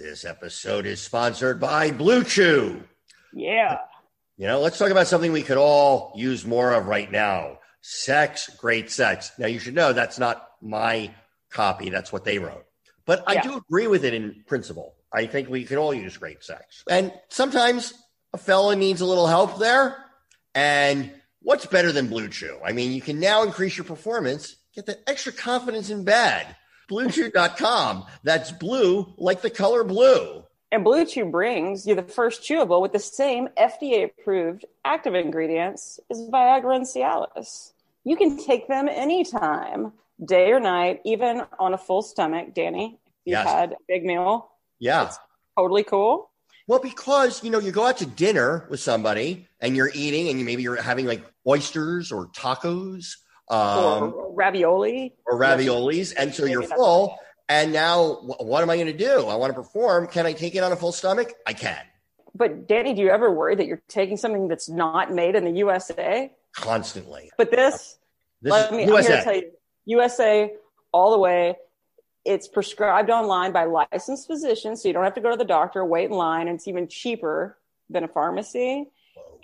This episode is sponsored by Blue Chew. Yeah. You know, let's talk about something we could all use more of right now sex, great sex. Now, you should know that's not my copy, that's what they wrote. But I Yeah. do agree with it in principle. I think we can all use great sex. And sometimes a fella needs a little help there. And what's better than Blue Chew? I mean, you can now increase your performance, get that extra confidence in bed. BlueChew.com. That's blue like the color blue. And Blue Chew brings you the first chewable with the same FDA approved active ingredients as Viagra and Cialis. You can take them anytime, day or night, even on a full stomach. Danny, if you Yes. had a big meal, Yeah. totally cool. Well, because you know, you go out to dinner with somebody and you're eating, and you maybe you're having like oysters or tacos um, or ravioli. or raviolis, and so you're full. And now, wh- what am I going to do? I want to perform. Can I take it on a full stomach? I can But Danny, do you ever worry that you're taking something that's not made in the USA? constantly. But this, This let me, I'm here USA. to tell you, USA all the way. It's prescribed online by licensed physicians, so you don't have to go to the doctor, wait in line, and it's even cheaper than a pharmacy.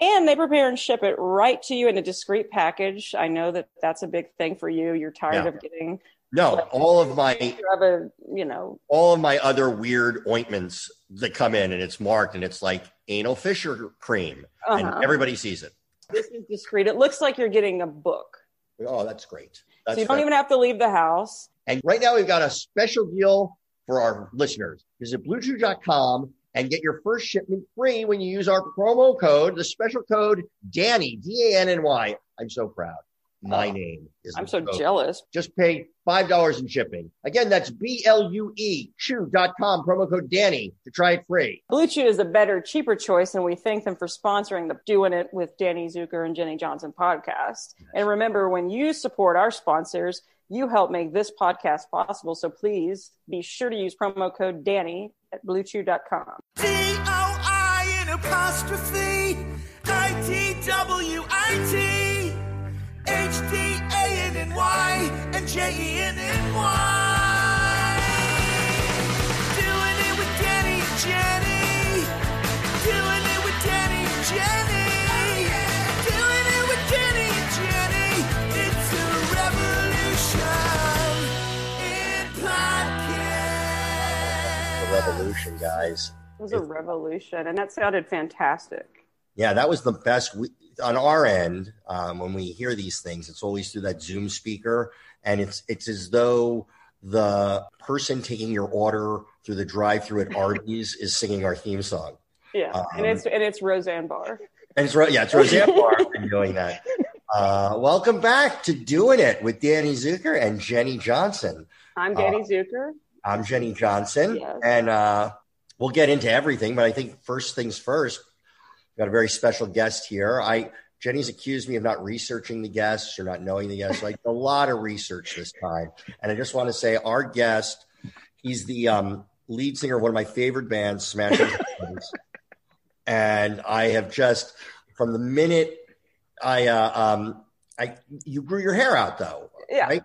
And they prepare and ship it right to you in a discreet package. I know that that's a big thing for you. You're tired Yeah. of getting no, all of my you a you know all of my other weird ointments that come in, and it's marked, and it's like anal fissure cream, uh-huh. and everybody sees it. this is discreet. It looks like you're getting a book, Oh, that's great. That's so you don't fantastic. even have to leave the house. And right now we've got a special deal for our listeners. Visit bluechew.com and get your first shipment free when you use our promo code, the special code Danny, D A N N Y. I'm so proud. My Oh, name is I'm so code. jealous. Just pay $5 in shipping. Again, that's B L U E chew.com, promo code Danny to try it free. Blue Chew is a better, cheaper choice, and we thank them for sponsoring the Doing It with Danny Zuker and Jenny Johnson podcast. And remember, when you support our sponsors, you help make this podcast possible. So please be sure to use promo code Danny at bluechew.com. D-O-I-N apostrophe I-T-W-I-T H-D-A-N-N-Y and J-E-N-N-Y revolution, guys. It was a revolution, and that sounded fantastic. Yeah, that was the best. We, on our end, um, when we hear these things, it's always through that Zoom speaker, and it's it's as though the person taking your order through the drive-through at Arby's is singing our theme song. Yeah, Um, and it's and it's Roseanne Barr. And it's yeah, it's Roseanne Barr been doing that. Uh, welcome back to doing it with Danny Zuker and Jenny Johnson. I'm Danny Zuker. I'm Jenny Johnson, Yes. and uh, we'll get into everything. But I think first things first, we've got a very special guest here. I Jenny's accused me of not researching the guests or not knowing the guests. So I did a lot of research this time, and I just want to say our guest, he's the um, lead singer of one of my favorite bands, Smashing Pumpkins, and I have just from the minute I uh, um, I you grew your hair out though. Yeah. Right?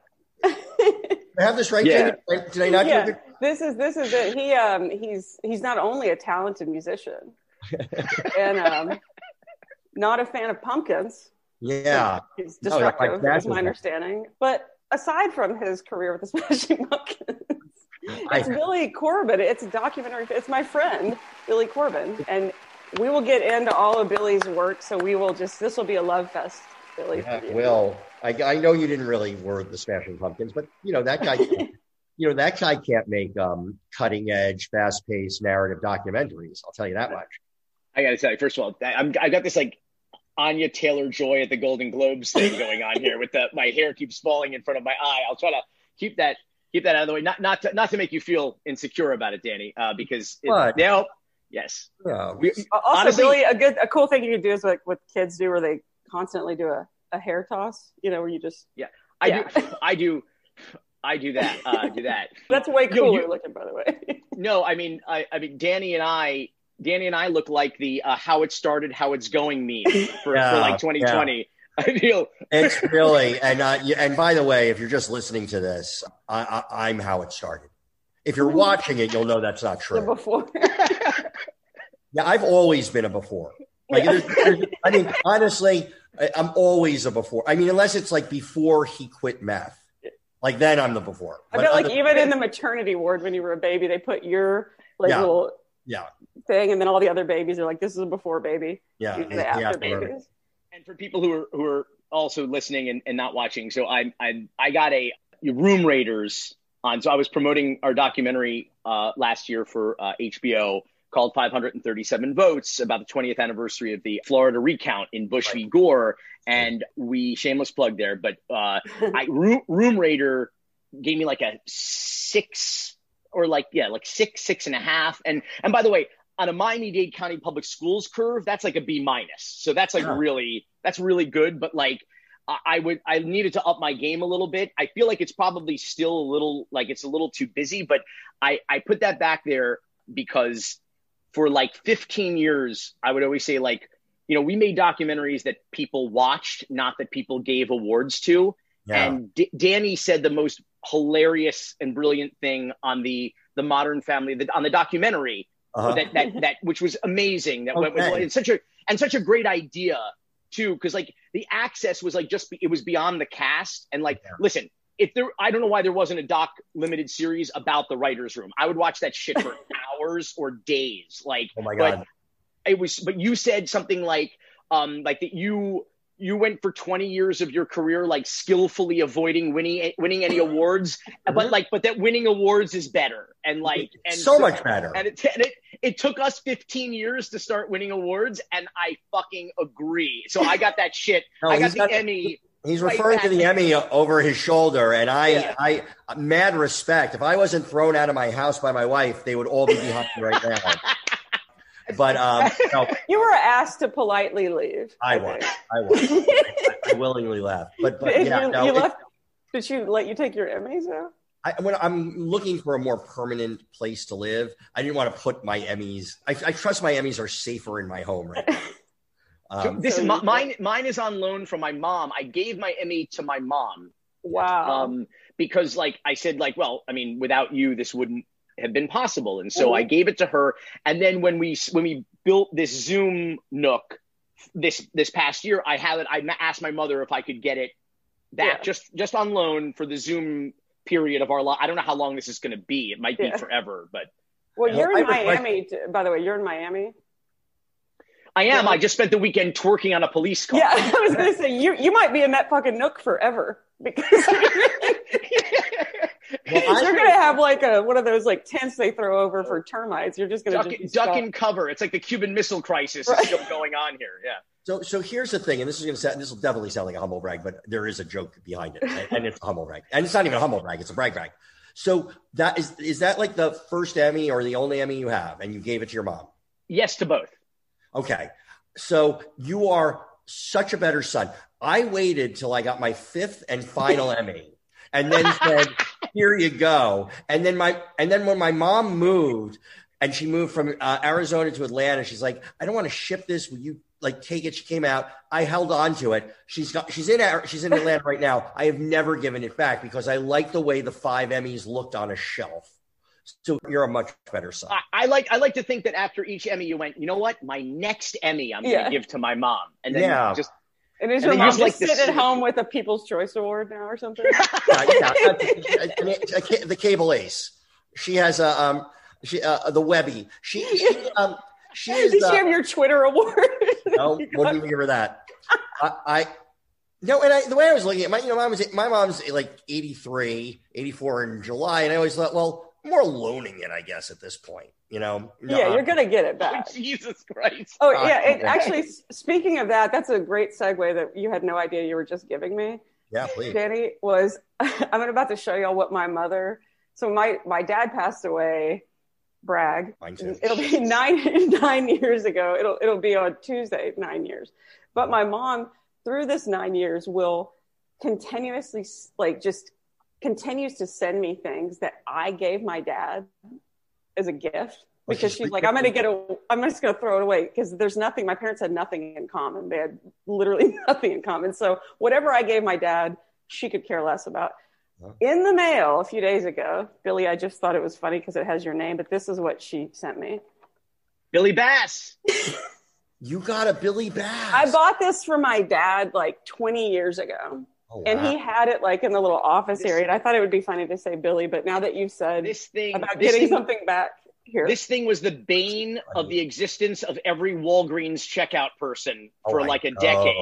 Did I have this right? Yeah. Jenny? Did I not? yeah, this is this is it. He um he's he's not only a talented musician and um not a fan of pumpkins. Yeah. He's No, that's like destructive, is my understanding. But aside from his career with the Smashing Pumpkins, it's I- Billy Corben. It's a documentary. It's my friend Billy Corben, and we will get into all of Billy's work. So we will just this will be a love fest, Billy. Yeah, for you. Will. I, I know you didn't really word the Smashing Pumpkins, but you know that guy. you know that guy can't make um, cutting edge, fast paced narrative documentaries. I'll tell you that much. I gotta tell you, first of all, I- I'm I got this like Anya Taylor Joy at the Golden Globes thing going on here with the my hair keeps falling in front of my eye. I'll try to keep that keep that out of the way. Not not to, not to make you feel insecure about it, Danny, uh, because it, now, yes, Yeah. we, Also, honestly, Billy, a good, a cool thing you can do is like what kids do, where they constantly do a, a hair toss. You know, where you just yeah. I yeah. do, I do, I do that. Uh, do that. that's way Yo, cooler you- looking, by the way. No, I mean, I, I mean, Danny and I, Danny and I look like the uh, "how it started, how it's going" meme for, Yeah, for like 2020. I feel It's really, and uh, and by the way, if you're just listening to this, I, I, I'm how it started. If you're watching it, you'll know that's not the true. before. Yeah, I've always been a before. Like, there's, there's, I mean, honestly, I, I'm always a before. I mean, unless it's like before he quit meth, like then I'm the before. I But feel like other- even in the maternity ward when you were a baby, they put your like Yeah. little yeah, thing, and then all the other babies are like, "This is a before baby." yeah, These the yeah, after yeah, babies. and for people who are who are also listening and, and not watching, so I I I got a Room Raters on. So I was promoting our documentary uh, last year for uh, HBO called 537 Votes about the 20th anniversary of the Florida recount in Bush v. Gore, and we shameless plug there, but uh, I Room, Room Rater gave me like a six or like yeah like six six and a half, and and by the way. On a Miami-Dade County Public Schools curve, that's like a B minus. So that's like Yeah. really, that's really good. But like, I I would I needed to up my game a little bit. I feel like it's probably still a little like it's a little too busy, but I I put that back there because for like 15 years I would always say like you know we made documentaries that people watched, not that people gave awards to. yeah. And D- Danny said the most hilarious and brilliant thing on the the Modern Family the, on the documentary Uh-huh. that that that which was amazing. That went with it's such a and such a great idea too because like the access was like just be, it was beyond the cast and like Yeah. listen if there I don't know why there wasn't a doc limited series about the writers room. I would watch that shit for hours or days like oh my god, it was but you said something like um like that you you went for 20 years of your career like skillfully avoiding winning winning any awards but like but that winning awards is better and like and so much better. and it, and it it took us 15 years to start winning awards and i fucking agree. So i got that shit. No, i got the got- emmy He's referring to the Emmy over his shoulder, and I, Yeah. I, mad respect. If I wasn't thrown out of my house by my wife, they would all be behind me right now. But um, no, You were asked to politely leave. I was, I was, I, I willingly left. But, but yeah, you, no, you left. Did she let you take your Emmys out? I, when I'm looking for a more permanent place to live, I didn't want to put my Emmys. I, I trust my Emmys are safer in my home right now. Um, this So is you- mine mine is on loan from my mom i gave my emmy to my mom Wow. um, because like I said, like, well, I mean, without you, this wouldn't have been possible. And so I gave it to her. And then when we when we built this Zoom Nook this this past year, I had it. I asked my mother if I could get it back Yeah. just just on loan for the Zoom period of our life. I don't know how long this is going to be. It might be forever, but well, Well, you're in would like- Miami. t- by the way, you're in Miami. I am. Yeah. I just spent the weekend twerking on a police car. Yeah, I was going to say you you might be in that fucking Nook forever because Well, you're going to have like a one of those like tents they throw over for termites. You're just going duck, to just duck and cover. It's like the Cuban Missile Crisis Right. is still going on here. Yeah. So, so here's the thing, and this is going to sound, this will definitely sound like a humble brag, but there is a joke behind it, and, and it's a humble brag, and it's not even a humble brag; it's a brag brag. So that is is that like the first Emmy or the only Emmy you have, and you gave it to your mom? Yes to both. Okay, so you are such a better son. I waited till I got my fifth and final Emmy, and then said, "Here you go." And then my and then when my mom moved, and she moved from uh, Arizona to Atlanta, she's like, "I don't want to ship this. Will you like take it?" She came out. I held on to it. She's got she's in she's in Atlanta right now. I have never given it back because I like the way the five Emmys looked on a shelf. So you're a much better son. I, I like I like to think that after each Emmy you went, you know what? My next Emmy I'm Yeah. gonna give to my mom. And then Yeah. just And is And your then mom just just like the sitting at home with a People's Choice Award now or something? yeah, yeah, the cable ace. She has a um, she uh, the Webby. She, she um, she is. Did uh, she have your Twitter award? no, wouldn't even give her that. I, I no, and I the way I was looking at my, you know, my mom's my mom's like 83, 84 in July, and I always thought, well, more loaning it, I guess, at this point. You know, yeah, you're gonna get it back. Jesus Christ. Oh Uh, yeah, it, actually, speaking of that, that's a great segue that you had no idea you were just giving me. Yeah, please. Danny was I'm about to show y'all what my mother so my my dad passed away brag Mine too. it'll be nine nine years ago it'll it'll be on Tuesday nine years but my mom through this nine years will continuously like just continues to send me things that I gave my dad as a gift because she's she's like I'm gonna get a I'm just gonna throw it away because there's nothing my parents had nothing in common they had literally nothing in common so whatever I gave my dad she could care less about Huh. in the mail a few days ago Billy I just thought it was funny because it has your name but this is what she sent me Billy Bass. You got a Billy Bass. I bought this for my dad like 20 years ago Oh, and he had it like in the little office This- area and I thought it would be funny to say Billy but now that you've said This thing. about this getting thing- something back here. This thing was the bane of the existence of every Walgreens checkout person Oh, for like a decade.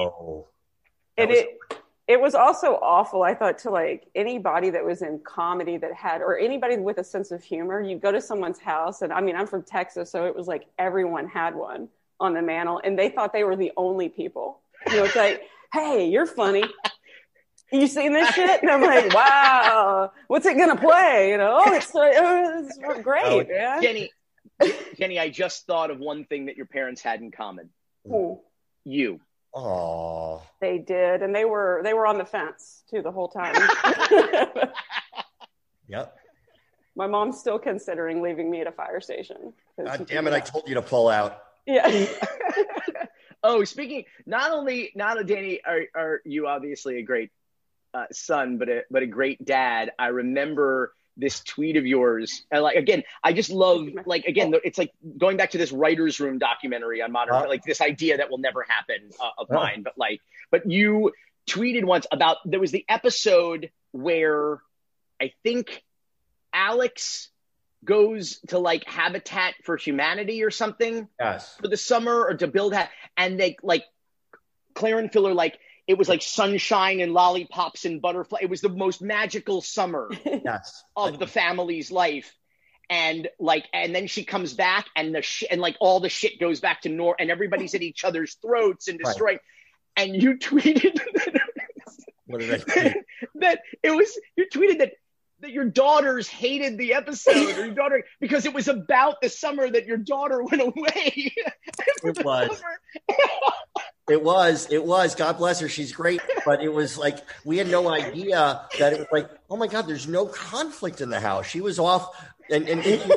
and was- it it was also awful i thought to like anybody that was in comedy that had or anybody with a sense of humor. You'd go to someone's house and i mean i'm from texas so it was like everyone had one on the mantle and they thought they were the only people. You know it's like hey you're funny you seen this shit and i'm like wow what's it gonna play you know oh it's, uh, it's great Oh, man Jenny, Jenny, I just thought of one thing that your parents had in common. Ooh, You. Oh. they did and they were they were on the fence too the whole time Yep. My mom's still considering leaving me at a fire station. God damn it! I told you to pull out. Yeah. Oh, speaking not only not only Danny are are you obviously a great uh, son, but a but a great dad. I remember this tweet of yours, and like again, I just love like again, it's like going back to this writers' room documentary on modern, Huh? like this idea that will never happen uh, of mine, but like, but you tweeted once about there was the episode where I think Alex goes to like Habitat for Humanity or something Yes. for the summer or to build ha- and they like Claire and Phil are like it was like sunshine and lollipops and butterfly. It was the most magical summer Yes. of the family's life. And like, and then she comes back, and the shit, and like all the shit goes back to nor, and everybody's at each other's throats and Right. destroying. And you tweeted What did I that it was you tweeted that that your daughters hated the episode or your daughter because it was about the summer that your daughter went away. It was. It was. It was. God bless her. She's great. But it was like we had no idea that it was like, oh my God, there's no conflict in the house. She was off and, and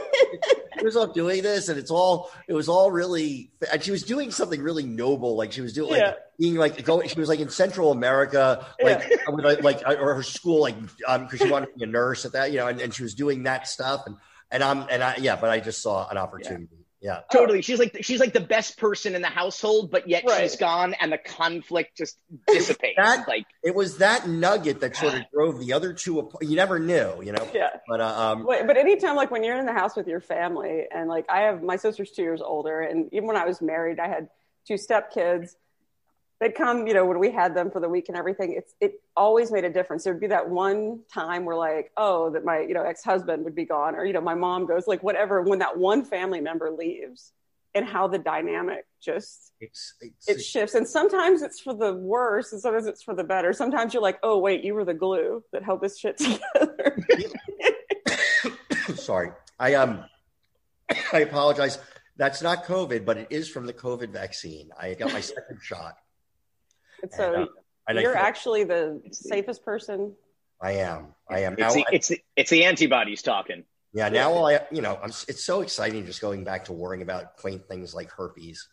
was off doing this, and it's all it was all really and she was doing something really noble. Like she was doing like being like going she was like in Central America, like with like, like or her school, like um because she wanted to be a nurse at that, you know, and, and she was doing that stuff and and I'm and I yeah, but I just saw an opportunity. Yeah. Totally. She's like she's like the best person in the household, but yet Right. she's gone and the conflict just dissipates. That- like It was that nugget that sort of drove the other two apart. You never knew, you know. yeah. But uh, um, But, but anytime, like when you're in the house with your family, and like I have my sister's two years older, and even when I was married, I had two stepkids. They'd come, you know, when we had them for the week and everything. It's it always made a difference. There'd be that one time where, like, oh, that my you know ex husband would be gone, or you know, my mom goes, like, whatever. When that one family member leaves, and how the dynamic just it's, it's, it shifts and sometimes it's for the worse and sometimes it's for the better sometimes you're like oh wait you were the glue that held this shit together sorry. I um, I apologize. That's not COVID, but it is from the COVID vaccine. I got my second shot. And so And, uh, you're feel- actually the safest person I am. I am now. it's the, I- it's the, it's the antibodies talking. yeah. Now I, you know, I'm, it's so exciting just going back to worrying about quaint things like herpes.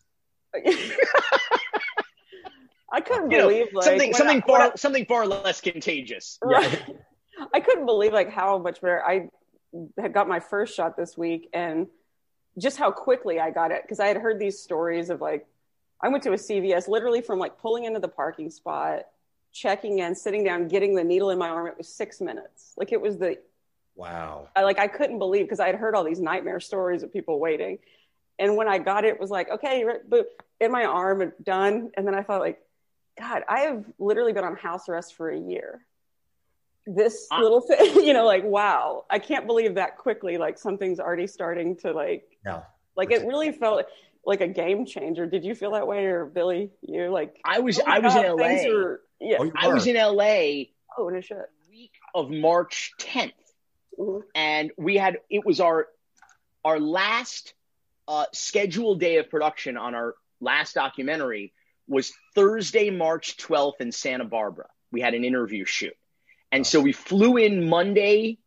i couldn't You know, believe like something something I- when far something far less contagious. I, right. I couldn't believe like how much better i had got my first shot this week and just how quickly i got it because i had heard these stories of like i went to a cvs literally from like pulling into the parking spot checking in sitting down getting the needle in my arm it was six minutes like it was the Wow. I like I couldn't believe because I had heard all these nightmare stories of people waiting, and when I got it, it was like okay, boop, in my arm, and done. And then I thought like, God, I have literally been on house arrest for a year. This I- little thing, you know, like wow, I can't believe that quickly. Like something's already starting to like, No. like it really felt like a game changer. Did you feel that way, or Billy? You like? I was oh my I was God, in LA. are- Yeah. Oh, I was in LA Oh, no shit. week of March 10th, Mhm. and we had it was our our last uh, scheduled day of production on our last documentary was Thursday, March 12th in Santa Barbara. We had an interview shoot, and so we flew in Monday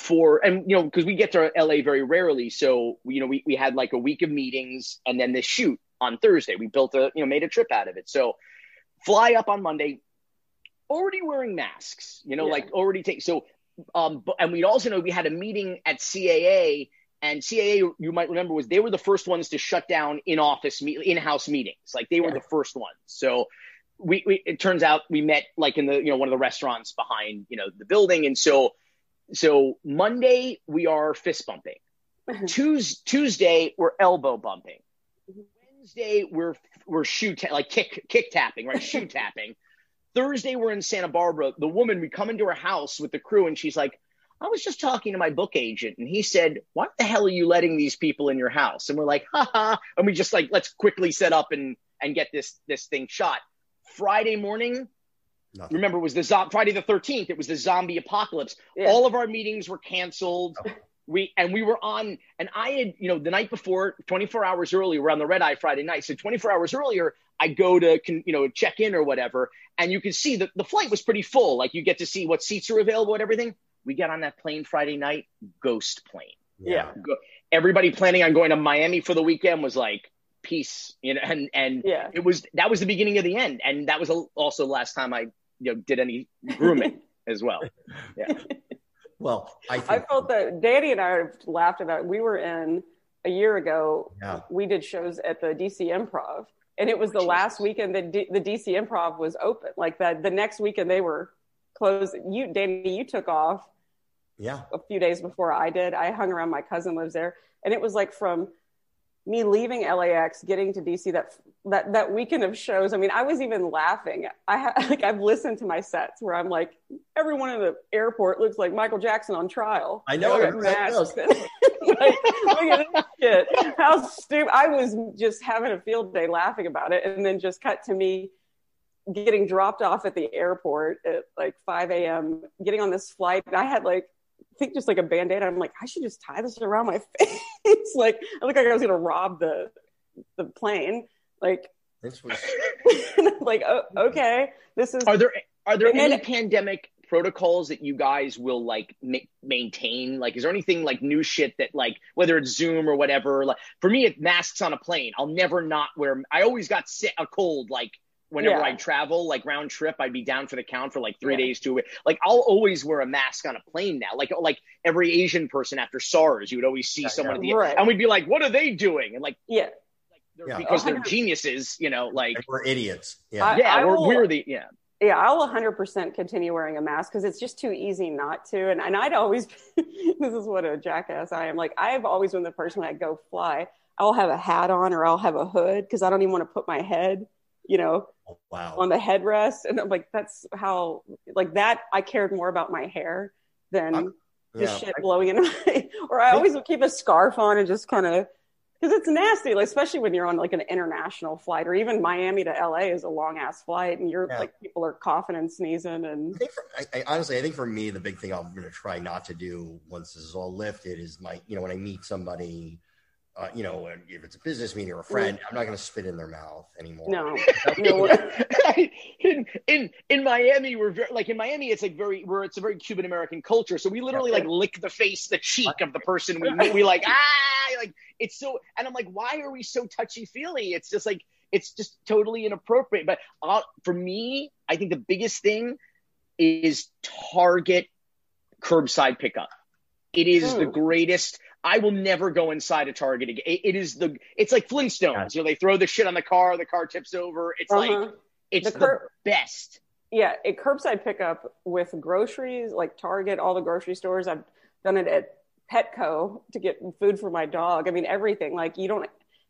for and you know because we get to LA very rarely, so you know we we had like a week of meetings and then this shoot on Thursday. We built a you know made a trip out of it. So fly up on Monday, already wearing masks, you know, Yeah. like already take so um but, and we also know we had a meeting at CAA and CAA you might remember was they were the first ones to shut down in office meet in-house meetings. Like they were Yeah. the first ones. So we, we it turns out we met like in the you know one of the restaurants behind, you know, the building and so so Monday we are fist bumping. Mm-hmm. Tues Tuesday we're elbow bumping. Mm-hmm. Wednesday we're we're shoe ta- like kick kick tapping, right? Shoe tapping. Thursday we're in Santa Barbara. The woman we come into her house with the crew and she's like, I was just talking to my book agent and he said, "What the hell are you letting these people in your house?" And we're like, "Ha ha!" And we just like let's quickly set up and and get this this thing shot. Friday morning, Nothing. remember it was the zo- Friday the 13th. It was the zombie apocalypse. Yeah. All of our meetings were canceled. Oh. We and we were on, and I had, you know, the night before, 24 hours earlier, we're on the red eye Friday night. So 24 hours earlier, I go to, con- you know, check in or whatever, and you can see that the flight was pretty full. Like you get to see what seats are available and everything. We get on that plane Friday night, ghost plane. Yeah. Go- Everybody planning on going to Miami for the weekend was like, peace, you know, and and Yeah. it was that was the beginning of the end, and that was also the last time I, you know, did any grooming as well. Yeah. Well, I think I felt that Danny and I have laughed about. We were in a year ago. Yeah. We did shows at the DC Improv, and it was the oh, Jesus. last weekend that D- the DC Improv was open. Like that, the next weekend they were closed. You, Danny, you took off yeah. a few days before I did. I hung around. My cousin lives there, and it was like from me leaving LAX, getting to DC that that that weekend of shows. I mean, I was even laughing. I ha- like I've listened to my sets where I'm like, everyone in the airport looks like Michael Jackson on trial. I know, They it got really masks and- like, look at this shit. How stupid! I was just having a field day laughing about it, and then just cut to me getting dropped off at the airport at like 5 a.m. Getting on this flight, and I had like think just like a band-aid. I'm like, I should just tie this around my face. like I look like I was gonna rob the the plane. Like This was like oh, mm-hmm. okay, this is Are there are there And any pandemic protocols that you guys will like ma- maintain? Like, is there anything like new shit that like whether it's Zoom or whatever? Like for me, it masks on a plane. I'll never not wear. I always got sick, a cold like. Whenever Yeah. I travel, like round trip, I'd be down for the count for like three Yeah. days to a week. Like I'll always wear a mask on a plane now. Like like every Asian person after SARS, you would always see Yeah, someone yeah. at the Right. and we'd be like, "What are they doing?" And like, yeah. they're, Yeah. because they're oh, geniuses, you know. Like, and we're idiots. Yeah. I- yeah, we're, will- we're the yeah. Yeah, I'll 100% continue wearing a mask because it's just too easy not to. And, and I'd always, this is what a jackass I am. Like, I've always been the person when I go fly, I'll have a hat on or I'll have a hood because I don't even want to put my head, you know, Oh, wow. on the headrest. And I'm like, that's how, like, that I cared more about my hair than I'm- just yeah. shit blowing in my, or I always would keep a scarf on and just kind of, because it's nasty, like, especially when you're on like an international flight or even Miami to LA is a long ass flight and you're Yeah. like people are coughing and sneezing and I think for, I, I, honestly, I think for me, the big thing I'm going to try not to do once this is all lifted is my, you know, when I meet somebody, uh, you know, if it's a business meeting or a friend, I'm not going to spit in their mouth anymore. no, no in in in Miami, we're very like in Miami, it's like very where it's a very Cuban American culture. So we literally like lick the face, the cheek of the person we meet. We like ah, like it's so, and I'm like, why are we so touchy feely? It's just like it's just totally inappropriate. But uh, for me, I think the biggest thing is Target curbside pickup. It is the Hmm. greatest. I will never go inside a Target again. It, it is the. It's like Flintstones. Yeah. You know, they throw the shit on the car, the car tips over. It's like Uh-huh. it's The the, best. yeah, a curbside pickup with groceries, like Target, all the grocery stores. I've done it at Petco to get food for my dog. I mean, everything. Like you don't,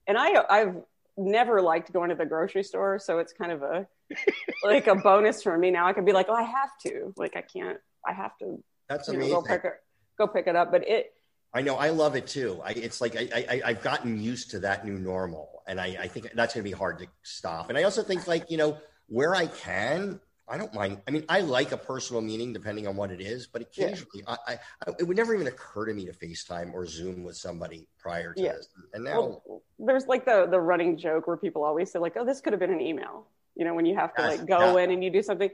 and I, I've never liked going to the grocery store, so it's kind of a like a bonus for me now. I can be like, oh, I have to. Like I can't. I have to. That's You know, amazing. go pick it. Go pick it up. But it. I know. I love it too. I, it's like I, I, I've gotten used to that new normal, and I, I think that's going to be hard to stop. And I also think, like you know, where I can, I don't mind. I mean, I like a personal meeting depending on what it is, but occasionally, I, I, I, it would never even occur to me to FaceTime or Zoom with somebody prior to Yeah. this. And now, Well, there's like the the running joke where people always say like, "Oh, this could have been an email." You know, when you have to Yes, like go yeah. in and you do something,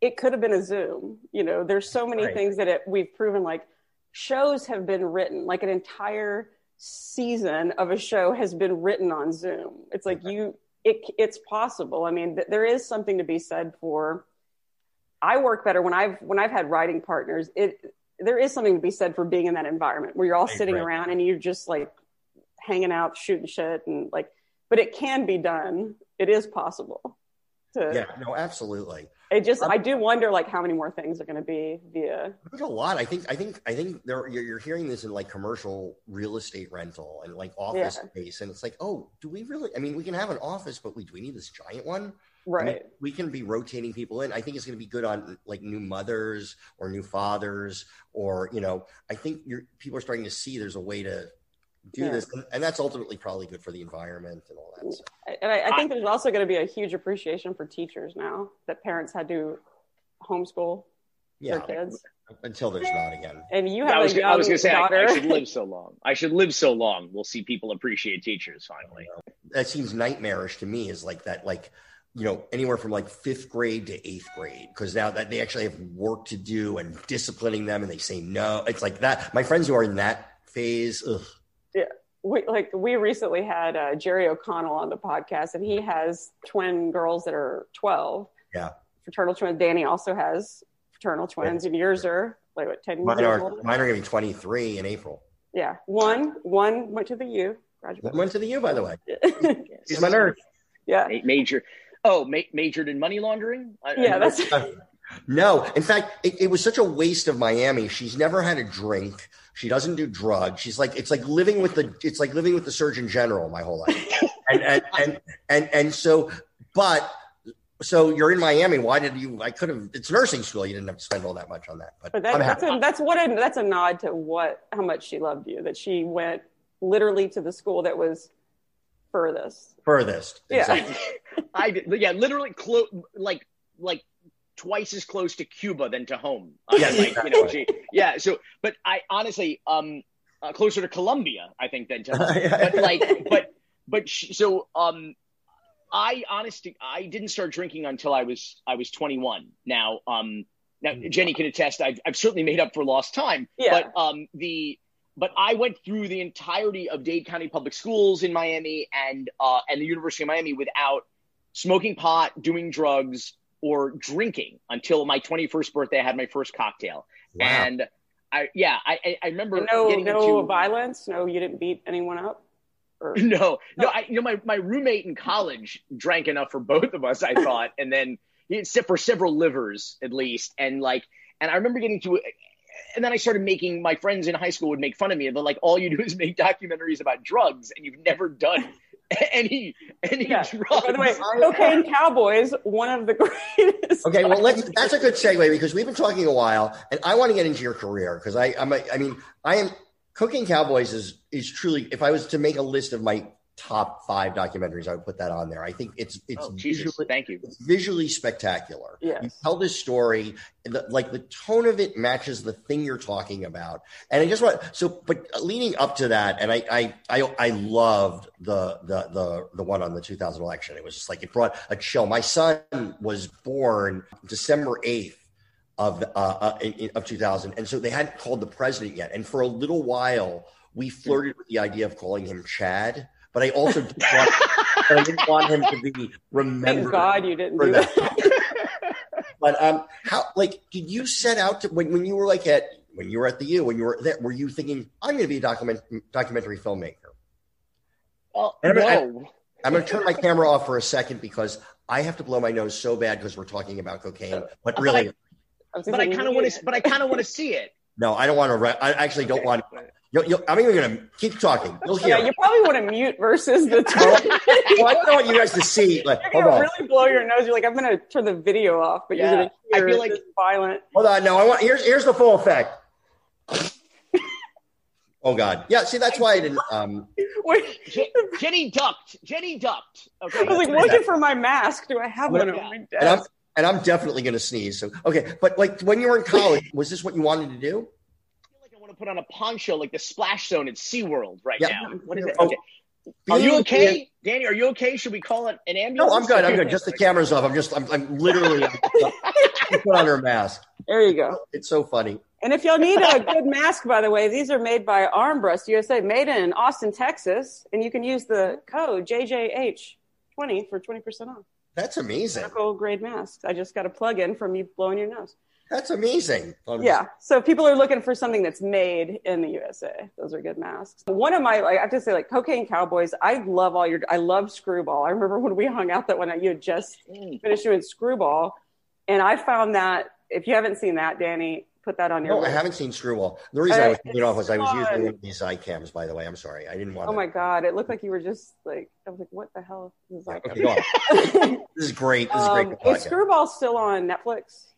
it could have been a Zoom. You know, there's so many Right. things that it, we've proven like shows have been written, like an entire season of a show has been written on Zoom. It's like you, it it's possible. I mean, th- there is something to be said for. I work better when I've when I've had writing partners. It there is something to be said for being in that environment where you're all sitting agree. around and you're just like hanging out, shooting shit, and like. But it can be done. It is possible. To, yeah, no, absolutely. It just I do wonder like how many more things are going to be via. There's a lot. I think. I think. I think there. You're, you're hearing this in like commercial real estate rental and like office Yeah. space, and it's like, oh, do we really? I mean, we can have an office, but we do we need this giant one? I mean, Right. we can be rotating people in. I think it's going to be good on like new mothers or new fathers, or you know, I think you're people are starting to see there's a way to do Yeah. this, and, and that's ultimately probably good for the environment and all that. stuff. And I, I think there's also going to be a huge appreciation for teachers now that parents had to homeschool Yeah, their kids. until there's not again. And you have I was, I was going to say I. I should live so long. I should live so long. We'll see people appreciate teachers finally. that seems nightmarish to me is like that like you know anywhere from like fifth grade to eighth grade because now that they actually have work to do and disciplining them and they say no it's like that my friends who are in that phase ugh, we like we recently had uh, Jerry O'Connell on the podcast, and he has twin girls that are twelve. Yeah. fraternal twins. Danny also has fraternal twins, and yours are like what ten mine years are older. mine are going to be 23 in april Yeah, one one went to the U. Graduated. went to the u by the way Yes. he's my nerd yeah, Ma- Major. Oh, ma- majored in money laundering. I- I- yeah, that's no in fact it, it was such a waste of miami she's never had a drink she doesn't do drugs she's like it's like living with the it's like living with the surgeon general my whole life and and and and, and so but so you're in miami why did you i could have it's nursing school you didn't have to spend all that much on that but, but that, that's a, that's what a, that's a nod to what how much she loved you. That she went literally to the school that was furthest. furthest Yeah. exactly. I did, yeah, literally close like like twice as close to Cuba than to home. I Yes, like, you know, she, yeah. So, but I honestly, um, uh, closer to Colombia, I think, than to home. But like, but but she, so um, I honestly, I didn't start drinking until I was I was 21. Now, um, now Jenny can attest. I've I've certainly made up for lost time. Yeah. But um, the but I went through the entirety of Dade County Public Schools in Miami and uh, and the University of Miami without smoking pot, doing drugs, or drinking until my 21st birthday. I had my first cocktail, Wow. and I yeah, I I, I remember no getting no into, violence. No, you didn't beat anyone up. Or, no, no, I, you know, my, my roommate in college drank enough for both of us, I thought, and then he had for several livers at least, and like, and I remember getting to, and then I started making my friends in high school would make fun of me. They're like, all you do is make documentaries about drugs, and you've never done any he Yeah. drugs. By the way, Cocaine Cowboys, one of the greatest. Okay, well, let's. That's a good segue because we've been talking a while, and I want to get into your career because I, I'm. A, I mean, I am. Cocaine Cowboys is is truly. If I was to make a list of my top five documentaries, I would put that on there. I think it's it's oh, visually, thank you. visually spectacular. Yes. You tell this story, the, like the tone of it matches the thing you're talking about. And I just want so, but leading up to that, and I I I, I loved the, the the the one on the 2000 election. It was just like it brought a chill. My son was born December 8th. Of, uh, uh, of 2000. And so they hadn't called the president yet. And for a little while, we flirted with the idea of calling him Chad. But I also didn't want, but I didn't want him to be remembered Thank God you didn't do that. that. But um, how like did you set out to when, when you were like at when you were at the U when you were there were you thinking I'm going to be a document documentary filmmaker? And I'm- no. I'm going to turn my camera off for a second because I have to blow my nose so bad because we're talking about cocaine. But really, but I thinking, kind of want to. But I kind of want to see it. no, I don't want to. Re- I actually don't want. You'll, you'll, I'm even going to keep talking. You'll hear. Yeah, you probably want to mute versus the tone. well, I don't want you guys to see. Like, You're hold gonna on, really blow your nose. You're like, I'm gonna turn the video off, but Yeah, you're gonna I feel like- violent. hold on. No, I want. Here's here's the full effect. Oh God, yeah. See, that's why I didn't. Um, Wait, Je- Jenny ducked. Jenny ducked. Okay. I was like looking for my mask. Do I have one on my and I'm and I'm definitely going to sneeze. So okay, but like when you were in college, was this what you wanted to do? I feel like I want to put on a poncho like the splash zone at SeaWorld right Yeah. now. What is it? Oh, Okay. Are you being okay? Danny, are you okay? Should we call it an ambulance? No, I'm good. I'm good. Just the camera's off. I'm just. I'm, I'm literally. put on her mask. There you go. It's so funny. And if y'all need a good mask, by the way, these are made by Armbrust USA, made in Austin, Texas, and you can use the code JJH20 for 20% off. That's amazing. Medical grade masks. I just got a plug in from you blowing your nose. That's amazing. I'm- Yeah. So if people are looking for something that's made in the USA. Those are good masks. One of my, like, I have to say, like Cocaine Cowboys. I love all your. I love Screwball. I remember when we hung out that one night. You had just Mm. finished doing Screwball, and I found that if you haven't seen that, Danny, put that on your. No, I haven't seen Screwball. The reason I was Uh, thinking off was I was using one of these eye cams. By the way, I'm sorry. I didn't want. Oh to, my god! It looked like you were just like I was like, "What the hell is like?" Okay. This is great. This is um, great. is. Screwball still on Netflix?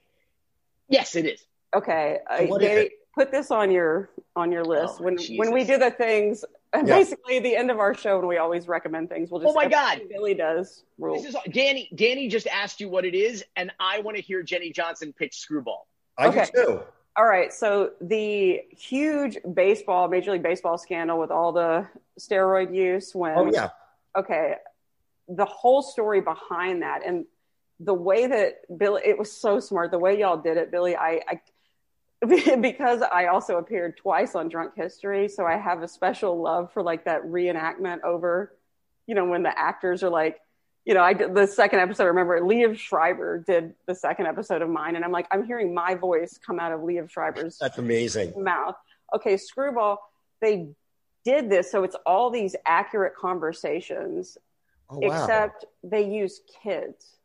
Yes, it is. Okay, uh, what is Danny, it? put this on your on your list Oh, when Jesus. when we do the things. Yeah. Basically, the end of our show, when we always recommend things, we'll just. Oh my God. everything Billy does rule. This is Danny. Danny just asked you what it is, and I want to hear Jenny Johnson pitch Screwball. I Okay. do too. All right, so the huge baseball, Major League Baseball scandal with all the steroid use. When Oh yeah. okay, the whole story behind that and the way that Billy, it was so smart. The way y'all did it, Billy, I, I because I also appeared twice on Drunk History, so I have a special love for like that reenactment over, you know, when the actors are like, you know, I did the second episode. I remember Liev Schreiber did the second episode of mine, and I'm like, I'm hearing my voice come out of Liev Schreiber's That's amazing. mouth. Okay, Screwball, they did this, so it's all these accurate conversations, Oh wow. except they use kids.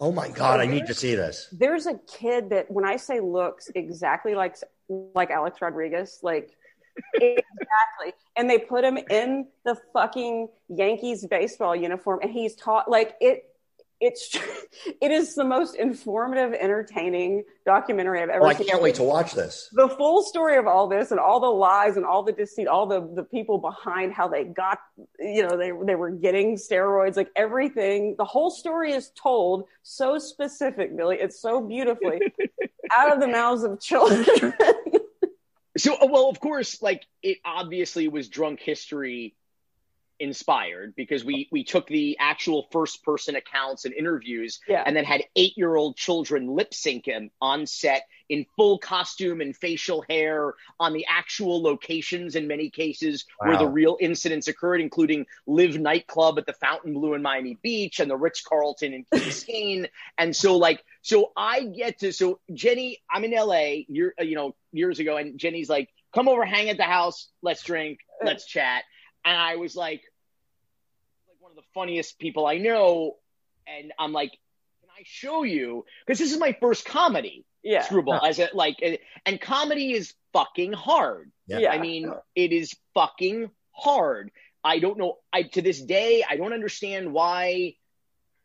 Oh my god, I need to see this. There's a kid that, when I say looks exactly like like Alex Rodriguez, like exactly, and they put him in the fucking Yankees baseball uniform, and he's taught like it. It's it is the most informative, entertaining documentary I've ever Oh, I can't wait to watch this. the full story of all this and all the lies and all the deceit, all the the people behind how they got, you know, they they were getting steroids, like everything. The whole story is told so specific, Billy. It's so beautifully out of the mouths of children. So, well, of course, like it obviously was drunk history inspired because we we took the actual first person accounts and interviews yeah, and then had eight year old children lip sync him on set in full costume and facial hair on the actual locations in many cases where the real incidents occurred, including LIV nightclub at the Fontainebleau in Miami Beach and the Ritz Carlton in Key Biscayne. And so, like, so I get to, so Jenny, I'm in LA, year, uh, you know, years ago, and Jenny's like, come over, hang at the house, let's drink, let's chat. And I was like, like one of the funniest people I know. And I'm like, can I show you? Because this is my first comedy, yeah, Screwball. As it like, and- and comedy is fucking hard. Yeah. Yeah. I mean, it is fucking hard. I don't know. I to this day, I don't understand why.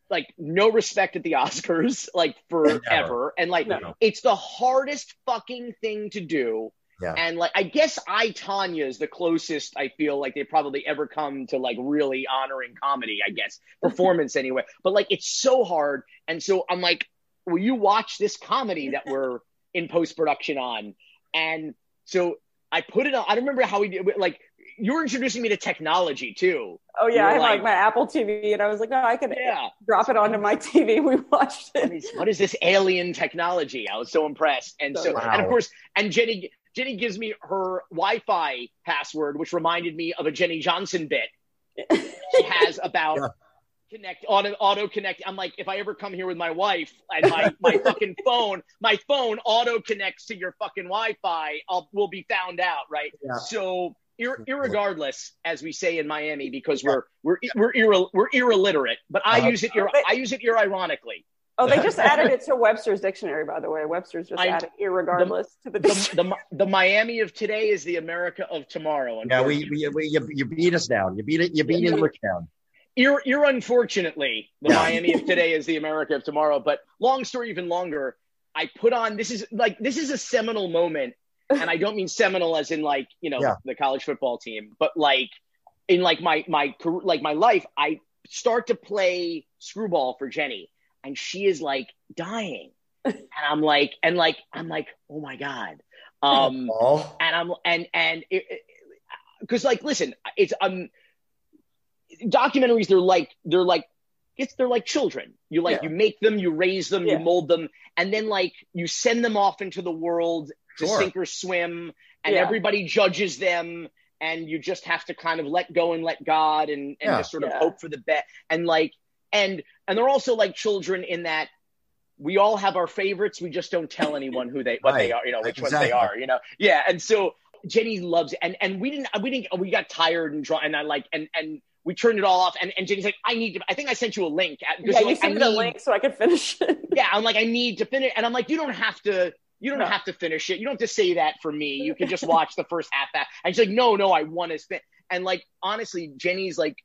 Like no respect at the Oscars, like forever, and like No. it's the hardest fucking thing to do. Yeah. And like, I guess I Tonya is the closest I feel like they probably ever come to like really honoring comedy. I guess performance anyway. But like, it's so hard, and so I'm like, will you watch this comedy that we're in post production on? And so I put it on. I don't remember how we did. Like, you were introducing me to technology too. oh yeah, I had like like- my Apple TV, and I was like, no, I can Yeah. drop it onto my TV. We watched it. what is this alien technology? I was so impressed. And so, Wow. and of course, and Jenny, Jenny gives me her Wi-Fi password, which reminded me of a Jenny Johnson bit she has about Yeah. connect auto auto connect. I'm like, if I ever come here with my wife and my my fucking phone, my phone auto connects to your fucking Wi-Fi, I'll we'll be found out, right? Yeah. So. Ir- irregardless, as we say in Miami, because we're we're we're ir- we're irreliterate, but I Uh-huh. use it ir- I use it ir- ironically. Oh, they just added it to Webster's dictionary, by the way. Webster's just I- added irregardless to the the, dictionary. the, the Miami of today is the America of tomorrow. Yeah, we, we, we you, you beat us down. You beat it. You beat English down. You're, you're unfortunately the Miami of today is the America of tomorrow. But long story even longer, I put on this is like this is a seminal moment, and I don't mean seminal as in like you know Yeah. the college football team, but like in like my my career, like my life. I start to play screwball for Jenny, and she is like dying. and I'm like, and like, I'm like, oh my God. Um, Oh, and I'm and and because like listen, it's um documentaries. They're like they're like it's they're like children. You like Yeah. you make them, you raise them, Yeah. you mold them, and then like you send them off into the world to Sure. sink or swim, and Yeah. everybody judges them. And you just have to kind of let go and let God and, and Yeah. just sort of Yeah. hope for the best. And like, and, and they're also like children in that we all have our favorites. We just don't tell anyone who they, what they are, you know, which ones they are, you know? Yeah. And so Jenny loves it. And, and we didn't, we didn't, we got tired and draw and I like, and, and we turned it all off. And, and Jenny's like, I need to, I think I sent you a link. at- because Yeah, you like, sent me the link so I could finish it. yeah, I'm like, I need to finish. And I'm like, you don't have to, you don't No. have to finish it. You don't have to say that for me. You can just watch the first half. That. And she's like, no, no, I want to spend. And like, honestly, Jenny's like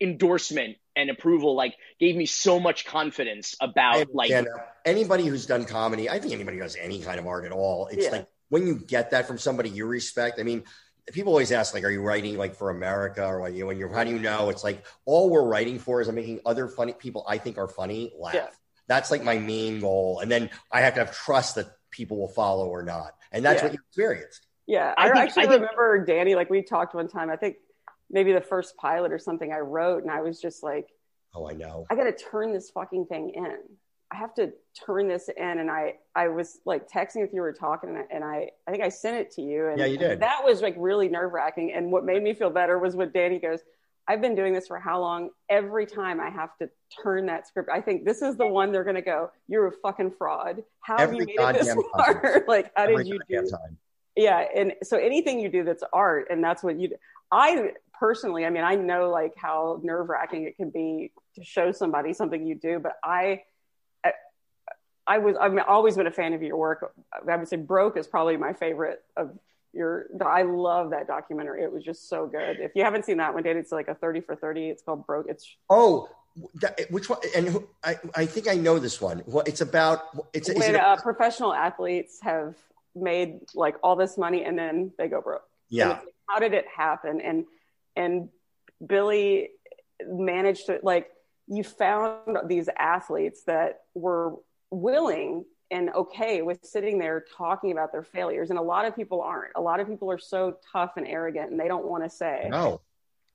endorsement and approval, like gave me so much confidence I about like, understand that. anybody who's done comedy, I think anybody who does any kind of art at all, it's Yeah. like when you get that from somebody you respect. I mean, people always ask, like, are you writing like for America or like, you know, when you're, how do you know? It's like all we're writing for is I'm making other funny people I think are funny laugh. Yeah. That's like my main goal. And then I have to have trust that people will follow or not. And that's Yeah. what you experienced. Yeah, I I, think- actually I think- remember Danny. Like we talked one time. I think maybe the first pilot or something I wrote, and I was just like, Oh, I know. I got to turn this fucking thing in. I have to turn this in. And I, I was like texting with you, we were talking, and I, and I, I think I sent it to you. And Yeah, you did. That was like really nerve wracking. And what made me feel better was when Danny goes, I've been doing this for how long? Every time I have to turn that script, I think this is the one they're going to go, you're a fucking fraud. How have you made it this far? like, how Every did you do time. yeah and so anything you do that's art and that's what you do. i personally i mean i know like how nerve wracking it can be to show somebody something you do but i I- i was i've always been a fan of your work i would say broke is probably my favorite of your i love that documentary it was just so good if you haven't seen that one date it's like a 30 for 30 it's called broke it's Oh, that, which one? And who, I, I think I know this one. What it's about? It's, when it, uh, professional athletes have made like all this money and then they go broke yeah. like, how did it happen? And and Billy managed to like you found these athletes that were willing and okay with sitting there talking about their failures. And a lot of people aren't. A lot of people are so tough and arrogant and they don't want to say, No.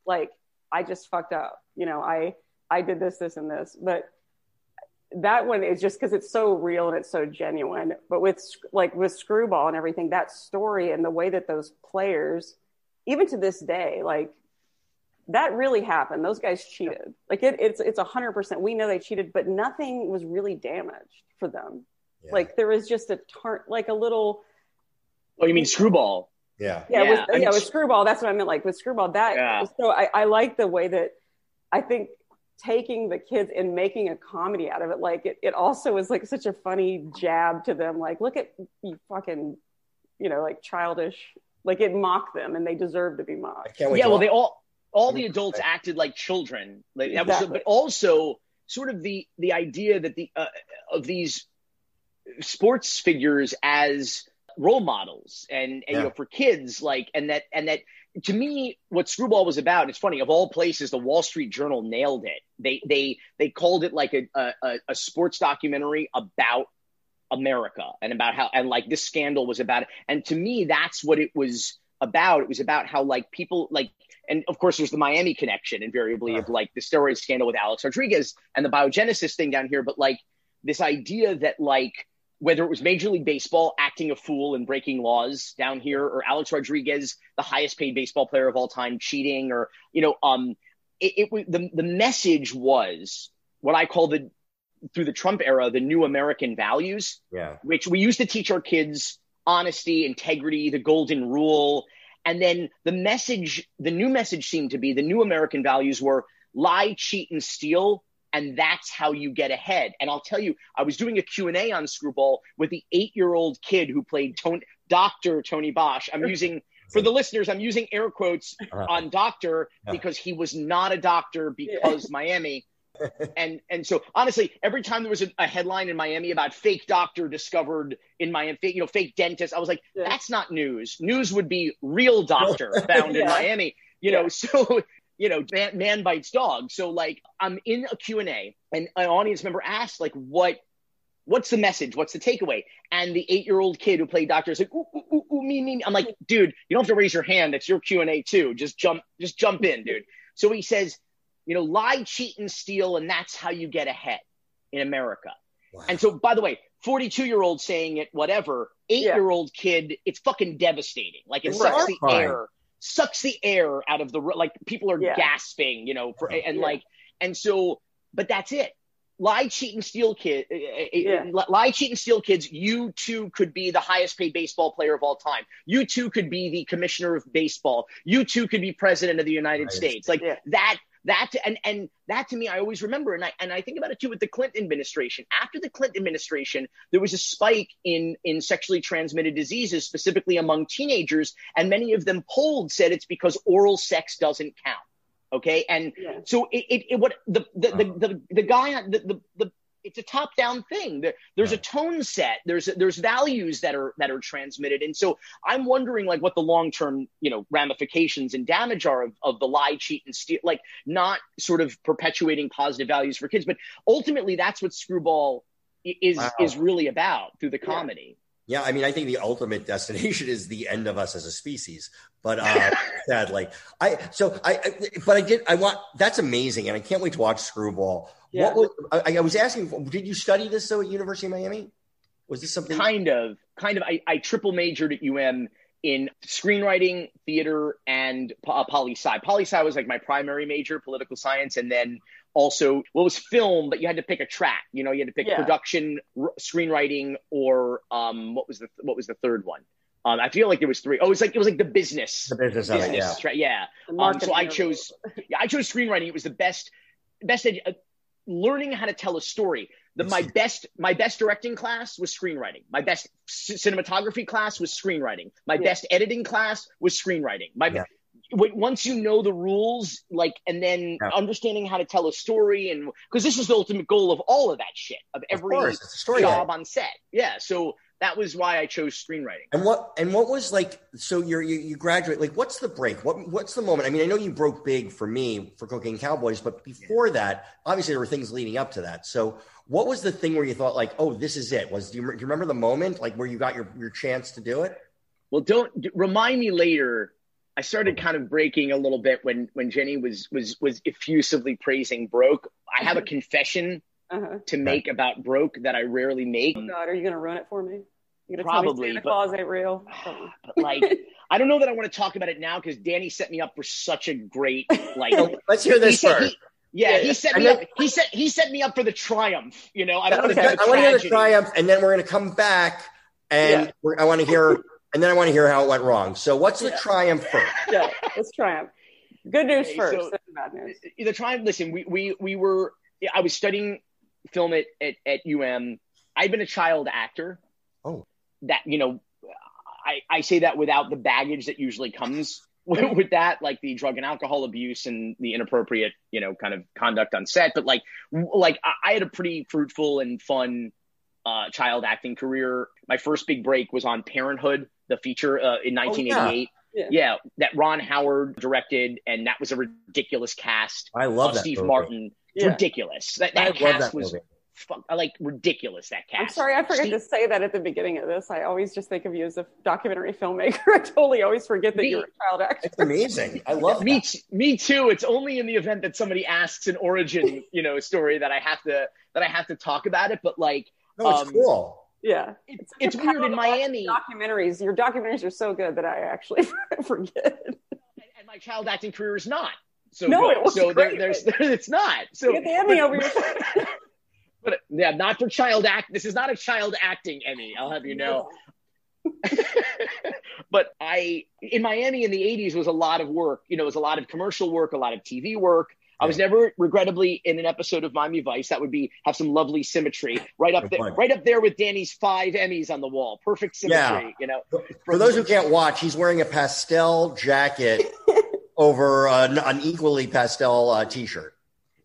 like, I just fucked up. You know, I I did this, this, and this. But that one is just because it's so real and it's so genuine. But with like with Screwball and everything, that story and the way that those players, even to this day, like that really happened. Those guys cheated. Like it, it's it's a hundred percent. We know they cheated, but nothing was really damaged for them. Yeah. Like there was just a turn, like a little oh, you mean screwball? yeah. yeah, Yeah, with, I mean, yeah, with screwball. That's what I meant. Like with screwball, that Yeah. so I, I like the way that I think taking the kids and making a comedy out of it. Like it, it also was like such a funny jab to them. Like, look at you fucking, you know, like childish. Like it mocked them, and they deserve to be I mocked. can't wait. yeah to well they all all the adults acted like children. Like that was but also sort of the the idea that the uh, of these sports figures as role models and, and Yeah. you know for kids like and that and that to me what screwball was about it's funny of all places the wall street journal nailed it. They they they called it like a a, a sports documentary about america and about how and like this scandal was about it. And to me that's what it was about. It was about how like people like and of course there's the miami connection invariably of like the steroid scandal with alex rodriguez and the biogenesis thing down here but like this idea that like whether it was Major League Baseball acting a fool and breaking laws down here, or Alex Rodriguez, the highest paid baseball player of all time, cheating, or you know, um, it, it the the message was what I call the through the Trump era the new American values, Yeah. which we used to teach our kids honesty, integrity, the golden rule, and then the message, the new message seemed to be the new American values were lie, cheat, and steal and that's how you get ahead. And I'll tell you, I was doing a Q&A on Screwball with the eight-year-old kid who played Tony, Dr. Tony Bosch. I'm using, for the listeners, I'm using air quotes Uh-huh. on doctor because he was not a doctor because Miami. And and so honestly, every time there was a, a headline in Miami about fake doctor discovered in Miami, you know, fake dentist, I was like, Yeah. that's not news. News would be real doctor found in Miami. You know, so you know, man, man bites dog. So like I'm in a Q&A and an audience member asked like what what's the message? What's the takeaway? And the eight-year-old kid who played doctor is like, ooh, ooh, ooh, ooh, me, me. I'm like, dude, you don't have to raise your hand. It's your Q&A too. Just jump, just jump in, dude. So he says, you know, lie, cheat, and steal, and that's how you get ahead in America. Wow. And so, by the way, 42 year old saying it, whatever, eight year old kid, it's fucking devastating. Like it It's sucks the horrifying. air, sucks the air out of the, like people are Yeah. gasping, you know, for, and Yeah. like, and so, but that's it. Lie, cheat, and steal kid, uh, uh, Yeah. uh, lie, cheat, and steal kids. You too could be the highest paid baseball player of all time. You too could be the commissioner of baseball. You too could be president of the United United States. Like Yeah. that, that, and and that to me, I always remember, and I and I think about it too with the Clinton administration. After the Clinton administration, there was a spike in in sexually transmitted diseases, specifically among teenagers, and many of them polled said it's because oral sex doesn't count. Okay, and Yeah. so it, it, it what the the, the uh-huh. the the guy the the, the it's a top down thing. There, there's a tone set. There's there's values that are that are transmitted, and so I'm wondering like what the long term you know ramifications and damage are of, of the lie, cheat, and steal. Like not sort of perpetuating positive values for kids, but ultimately that's what Screwball is Wow. is really about through the comedy. Yeah, I mean, I think the ultimate destination is the end of us as a species. But uh, sadly, I so I, I but I did I want that's amazing, and I can't wait to watch Screwball. Yeah. What was I, I was asking? Did you study this though at University of Miami? Was this something? kind of kind of I, I triple majored at um in screenwriting theater and uh, poli sci poli sci was like my primary major political science and then also well, it was film but you had to pick a track you know you had to pick Yeah. production r- screenwriting or um what was the what was the third one um i feel like there was three oh it was like it was like the business The business of it, yeah. tra- yeah um, so I chose, yeah, I chose screenwriting. It was the best, best edu- uh, learning how to tell a story. The, my best, my best directing class was screenwriting. My best c- cinematography class was screenwriting. My Yeah. best editing class was screenwriting. My Yeah. Once you know the rules, like, and then Yeah. understanding how to tell a story, and because this is the ultimate goal of all of that shit, of Of every course, it's a story. job on set. Yeah, so that was why I chose screenwriting. And what and what was like? So you're you, you graduate. Like, what's the break? What what's the moment? I mean, I know you broke big for me for Cocaine Cowboys, but before that, obviously there were things leading up to that. So, what was the thing where you thought like, oh, this is it? Was do you, do you remember the moment like where you got your your chance to do it? Well, don't d- remind me later. I started kind of breaking a little bit when when Jenny was was was effusively praising Broke. I have a confession Uh-huh. to make about Broke that I rarely make. Oh God, are you gonna ruin it for me? You gonna Probably, tell me Santa but- Claus ain't real? But like, I don't know that I want to talk about it now because Danny set me up for such a great like. Let's hear this set- first. he- yeah, Yeah, he yeah. set And me then- up. He set he set me up for the triumph. You know, I don't want to Okay. I want to hear the triumph, and then we're going to come back, and Yeah. we're, I want to hear, and then I want to hear how it went wrong. So, what's the Yeah. triumph first? yeah, let's triumph. Good news Okay, first, so- then bad news. the triumph listen we we we were i was studying film at, at at um i'd been a child actor Oh. that you know i i say that without the baggage that usually comes with, with that like the drug and alcohol abuse and the inappropriate you know kind of conduct on set but like like i, I had a pretty fruitful and fun uh, child acting career my first big break was on parenthood the feature uh, in 1988 Yeah. yeah, that Ron Howard directed, and that was a ridiculous cast. I love Uh, that. Steve movie. Martin, Yeah. ridiculous. That, I that love cast that was movie. fu- like ridiculous. That cast. I'm sorry, I forgot Steve- to say that at the beginning of this. I always just think of you as a documentary filmmaker. I totally always forget that Me- you're a child actor. It's amazing. I love me, that. t- me too. It's only in the event that somebody asks an origin, you know, story that I have to that I have to talk about it. But like, No, it's um, cool. Yeah, it's, a it's weird in Miami. Documentaries, your documentaries are so good that I actually forget. and my child acting career is not so No, good. it was so there, great. there's it's not. So get the Emmy over your But yeah, not for child act. This is not a child acting Emmy. I'll have you know. but I in Miami in the 80s was a lot of work. You know, it was a lot of commercial work, a lot of TV work. I was never regrettably in an episode of Miami Vice. That would be have some lovely symmetry right up Good there, point. right up there with Danny's five Emmys on the wall. Perfect symmetry. Yeah. You know, For those who can't watch, he's wearing a pastel jacket over an, an equally pastel uh, t-shirt.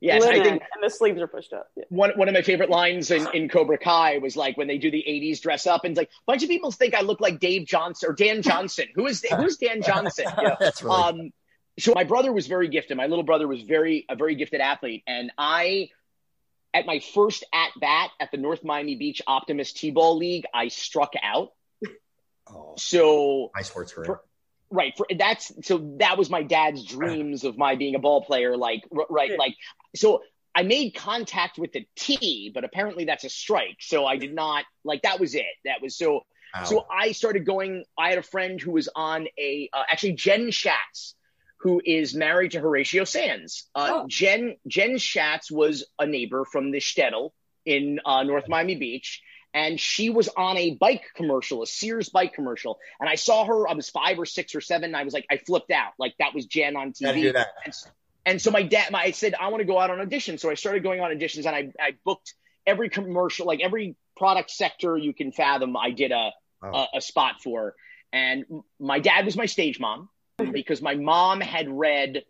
yes, I think and the sleeves are pushed up. Yeah. one one of my favorite lines in, in Cobra Kai was like when they do the '80s dress up, and it's like a bunch of people think I look like Dave Johnson or Dan Johnson. Who is who's Dan Johnson? You know? That's really Um, so my brother was very gifted. My little brother was very a very gifted athlete, and I, at my first at bat at the North Miami Beach Optimist T-ball League, I struck out. Oh, So my sports career. For- right for that's so that was my dad's dreams of my being a ball player like right like so i made contact with the t but apparently that's a strike so i did not like that was it that was so Wow. so i started going i had a friend who was on a uh, actually jen schatz who is married to horatio sands uh, Oh. jen jen schatz was a neighbor from the shtetl in uh, north miami beach and she was on a bike commercial, a Sears bike commercial. And I saw her, I was five or six or seven, and I was like, I flipped out. Like that was Jen on Gotta do TV. that. And, and so my dad, my, I said, I want to go out on auditions. So I started going on auditions and I, I booked every commercial, like every product sector you can fathom, I did a, Wow. a, a spot for. And my dad was my stage mom because my mom had read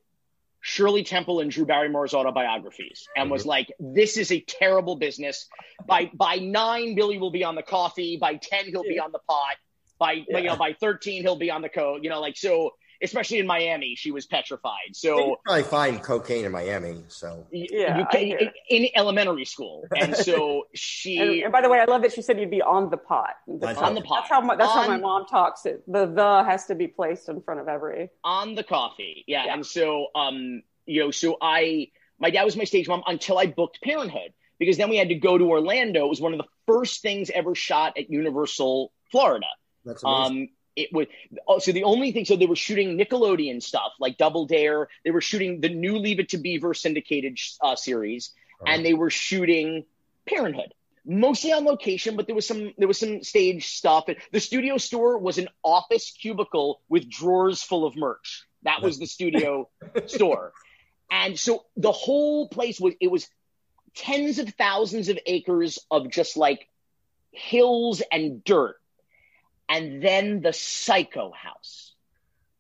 Shirley Temple and Drew Barrymore's autobiographies and was mm-hmm. like, "This is a terrible business. By by nine, Billy will be on the coffee. By ten, he'll be on the pot. By you know, by thirteen, he'll be on the coat. You know, like so. Especially in Miami, she was petrified. you So can probably find cocaine in Miami. So Yeah, you can, in, in elementary school, and so she and by the way, I love that she said you'd be on the pot. The On top. the pot. That's how my, that's how my mom talks. It the the has to be placed in front of every. on the coffee. Yeah. Yeah. And so, um, you know, so I, my dad was my stage mom until I booked Parenthood because then we had to go to Orlando. It was one of the first things ever shot at Universal Florida. that's amazing. Um, it was oh, so the only thing. So they were shooting Nickelodeon stuff like Double Dare. They were shooting the new Leave It to Beaver syndicated uh, series, and they were shooting Parenthood mostly on location, but there was some there was some stage stuff. The studio store was an office cubicle with drawers full of merch. That was the studio store, and so the whole place was it was tens of thousands of acres of just like hills and dirt, and then the Psycho House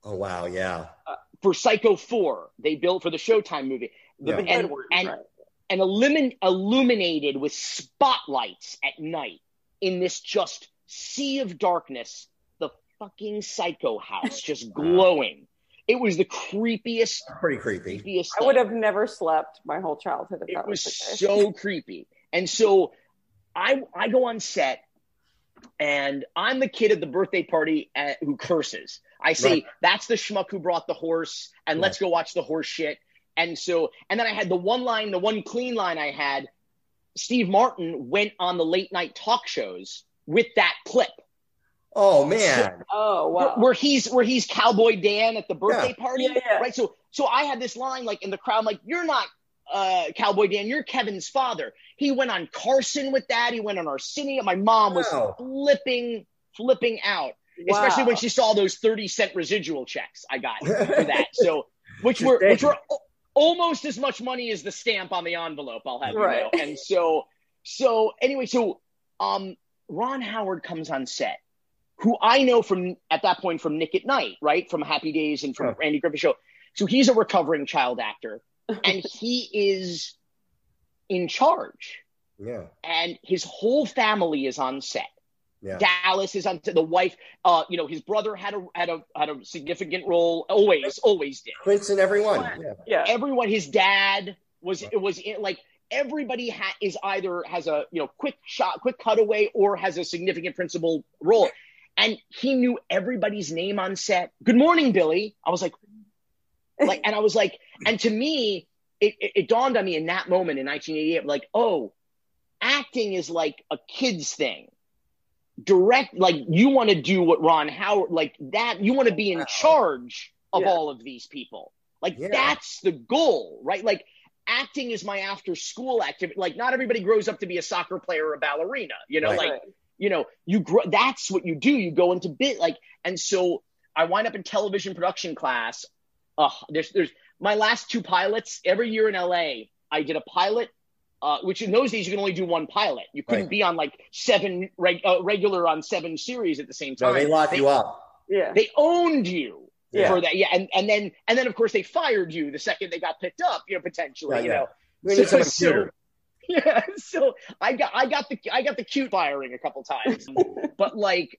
oh wow, yeah. Uh, for Psycho Four. They built for the Showtime movie. The- Yeah. and, Edward, and right. and illumin- illuminated with spotlights at night in this just sea of darkness, the fucking psycho house just glowing. It was the creepiest, Pretty creepy. creepiest. I would have never slept my whole childhood if It that was, was so creepy. And so I I go on set and I'm the kid at the birthday party at, who curses. I say, Right. that's the schmuck who brought the horse, and Yeah. let's go watch the horse shit. And so, and then I had the one line, the one clean line I had. Steve Martin went on the late night talk shows with that clip Oh man. Oh where, wow. where he's where he's Cowboy Dan at the birthday party, Yeah, yeah. right? So so I had this line like in the crowd, like you're not uh, Cowboy Dan, you're Kevin's father. He went on Carson with that. He went on Arsenio. My mom was Wow. flipping flipping out, especially when she saw those thirty cent residual checks I got for that. So which were which were almost as much money as the stamp on the envelope. I'll have Right. you know. And so so anyway, so um, Ron Howard comes on set who I know from at that point from Nick at Night, right? From Happy Days and from Sure. Andy Griffith Show. So he's a recovering child actor and he is in charge. Yeah. And his whole family is on set. Yeah. Dallas is on set. The wife, uh, you know, his brother had a had a had a significant role. Always, always did. Quince and everyone. Yeah. yeah. Everyone, his dad was it was in, like everybody ha- is either has a you know quick shot, quick cutaway, or has a significant principal role. And he knew everybody's name on set. Good morning, Billy. I was like, like, and I was like, and to me, it, it, it dawned on me in that moment in 1988, like, oh, acting is like a kid's thing. Direct, like you want to do what Ron Howard, like that, you want to be in Wow. charge of Yeah. all of these people. Like Yeah. that's the goal, right? Like acting is my after school activity. Like not everybody grows up to be a soccer player or a ballerina, you know, Right. like you know, you grow, that's what you do. You go into bit like, and so I wind up in television production class. Uh, there's, there's my last two pilots every year in LA. I did a pilot, uh, which in those days you can only do one pilot. You couldn't Right. be on like seven reg, uh, regular on seven series at the same No, time. they lock you up. Yeah. They owned you Yeah. for that. Yeah. And, and then, and then of course they fired you the second they got picked up, you know, potentially, Yeah, you yeah. know, We need someone So- yeah, so I got I got the I got the cute firing a couple times, but like,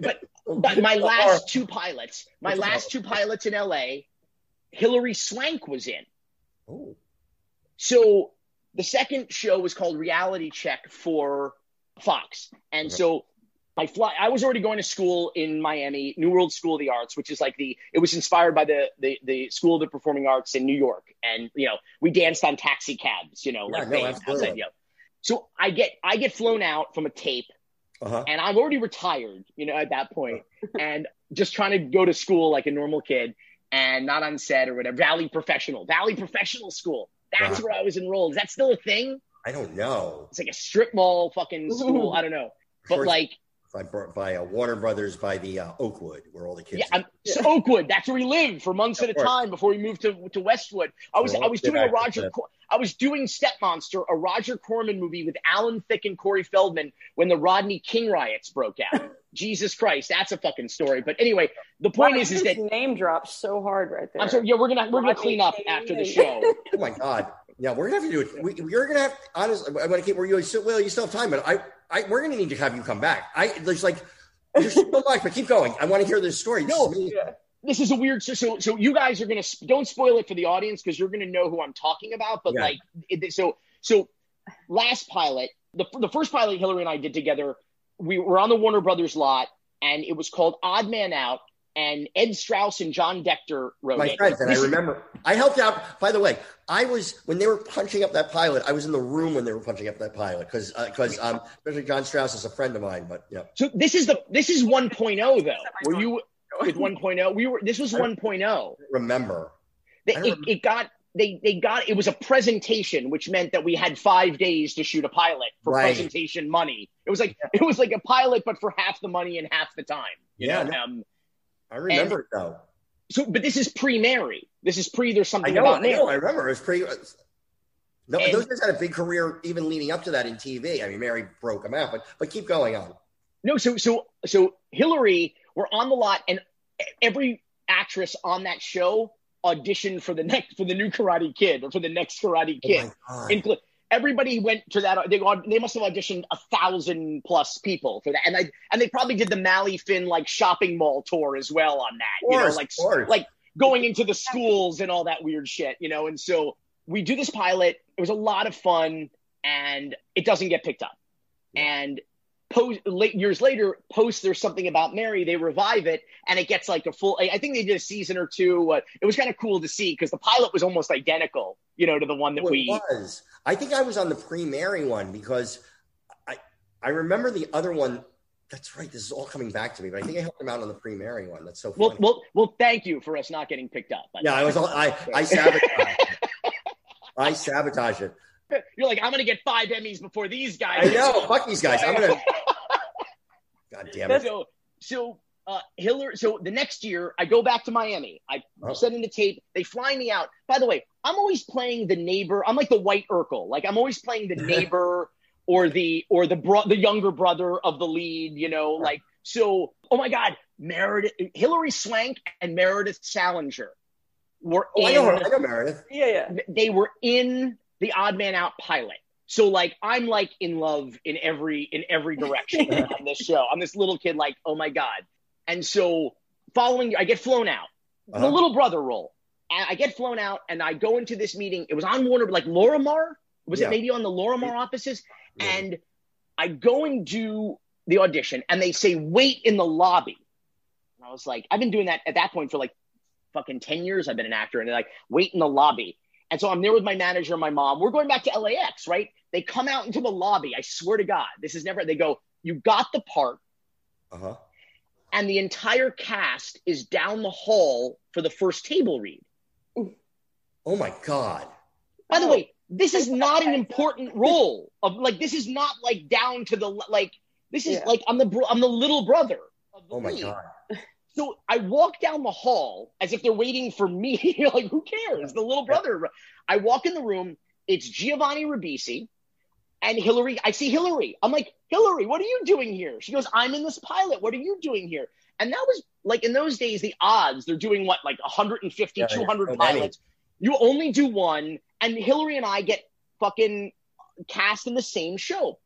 but but my last two pilots, my last two pilots in LA, Hilary Swank was in. Oh, So the second show was called Reality Check for Fox. And Okay. so I fly I was already going to school in Miami, New World School of the Arts, which is like the it was inspired by the the, the School of the Performing Arts in New York. And you know, we danced on taxi cabs, you know, Yeah, like no, outside, you know. So I get I get flown out from a tape uh huh. and I'm already retired, you know, at that point, and just trying to go to school like a normal kid and not on set or whatever. Valley Professional, Valley Professional School. That's Wow. where I was enrolled. Is that still a thing? I don't know. It's like a strip mall fucking school. I don't know, but like, By, by uh, Warner Brothers by the uh, Oakwood, where all the kids. yeah, so Oakwood. That's where we lived for months Of at a course. time before we moved to to Westwood. I was I was doing a Roger. that. Cor- I was doing Step Monster, a Roger Corman movie with Alan Thicke and Corey Feldman when the Rodney King riots broke out. Jesus Christ, that's a fucking story. But anyway, the point Wow, is, is that name drops so hard right there. I'm sorry. Yeah, we're gonna we're gonna clean up King. after the show. oh my god. Yeah, we're gonna have to do it. We, we're gonna have. Honestly, I'm gonna keep. Where you still, well, you still have time, but I, I, we're gonna need to have you come back. I there's like there's so much, but keep going. I want to hear this story. No. Yeah. This is a weird. So so, so you guys are gonna don't spoil it for the audience because you're gonna know who I'm talking about. But Yeah. like, it, so so last pilot, the the first pilot Hilary and I did together, we were on the Warner Brothers lot, and it was called Odd Man Out. And Ed Strauss and John Decter wrote my it. friends, and I remember I helped out. By the way, I was when they were punching up that pilot. I was in the room when they were punching up that pilot because because um, especially John Strauss is a friend of mine. But yeah, So this is the this is 1.0 though. Were you with 1.0? We were. This was 1.0. remember. They, it, remember- it got they they got it was a presentation, which meant that we had five days to shoot a pilot for Right. presentation money. It was like it was like a pilot, but for half the money and half the time. you Yeah, know? no. Um, I remember it though. so, but this is pre Mary. This is pre. There's I something know, about I know. I remember. It was pretty. No, And- those guys had a big career even leading up to that in TV. I mean, Mary broke them out, but but keep going on. No, so so so Hilary, we're on the lot, and every actress on that show auditioned for the next for the new Karate Kid or for the next Karate Oh Kid. Inclu- everybody went to that. They they must have auditioned a thousand plus people for that, and I and they probably did the Mali Finn like shopping mall tour as well on that. Of you know, like of course. like going into the schools and all that weird shit. You know, and so we do this pilot. It was a lot of fun, and it doesn't get picked up. And post late years later, post there's something about Mary. They revive it, and it gets like a full. I think they did a season or two. Uh, it was kind of cool to see because the pilot was almost identical, you know, to the one that we. it was. I think I was on the pre-Mary one because I I remember the other one. That's right. This is all coming back to me, but I think I helped him out on the pre-Mary one. That's so funny. Well, well, well. Thank you for us not getting picked up. yeah, I was. All, I I sabotaged. I sabotage it. You're like, I'm gonna get five Emmys before these guys. I know. Fuck these guys. I'm gonna. God damn it. So, so uh, Hilary. So the next year, I go back to Miami. I Oh. send in the tape. They fly me out. By the way, I'm always playing the neighbor. I'm like the white Urkel. Like I'm always playing the neighbor or the or the bro- the younger brother of the lead. You know, like so. Oh my God, Meredith, Hilary Swank, and Meredith Salinger were Oh, I in. know her. I know Meredith. Yeah, yeah. they were in the Odd Man Out pilot. So like I'm like in love in every in every direction on this show. I'm this little kid like oh my god. And so following I get flown out. Uh-huh. The little brother role. I get flown out and I go into this meeting. It was on Warner like Lorimar. Was Yeah. it maybe on the Lorimar offices? Yeah. And I go and do the audition and they say wait in the lobby. And I was like I've been doing that at that point for like fucking 10 years I've been an actor and they're like wait in the lobby. And so I'm there with my manager and my mom. We're going back to LAX, right? They come out into the lobby. I swear to God, this is never, they go, You got the part. Uh huh. And the entire cast is down the hall for the first table read. Oh my God. By the Oh. way, this is not an important role of like, this is not like down to the, like, this is Yeah. like, I'm the, bro- I'm the little brother. Of the Oh my lead. God. So I walk down the hall as if they're waiting for me. like, who cares? The little brother. I walk in the room. It's Giovanni Ribisi and Hilary. I see Hilary. I'm like, Hilary, what are you doing here? She goes, I'm in this pilot. What are you doing here? And that was like in those days, the odds, they're doing what, like 150, Yeah, 200 so pilots. You only do one. And Hilary and I get fucking cast in the same show.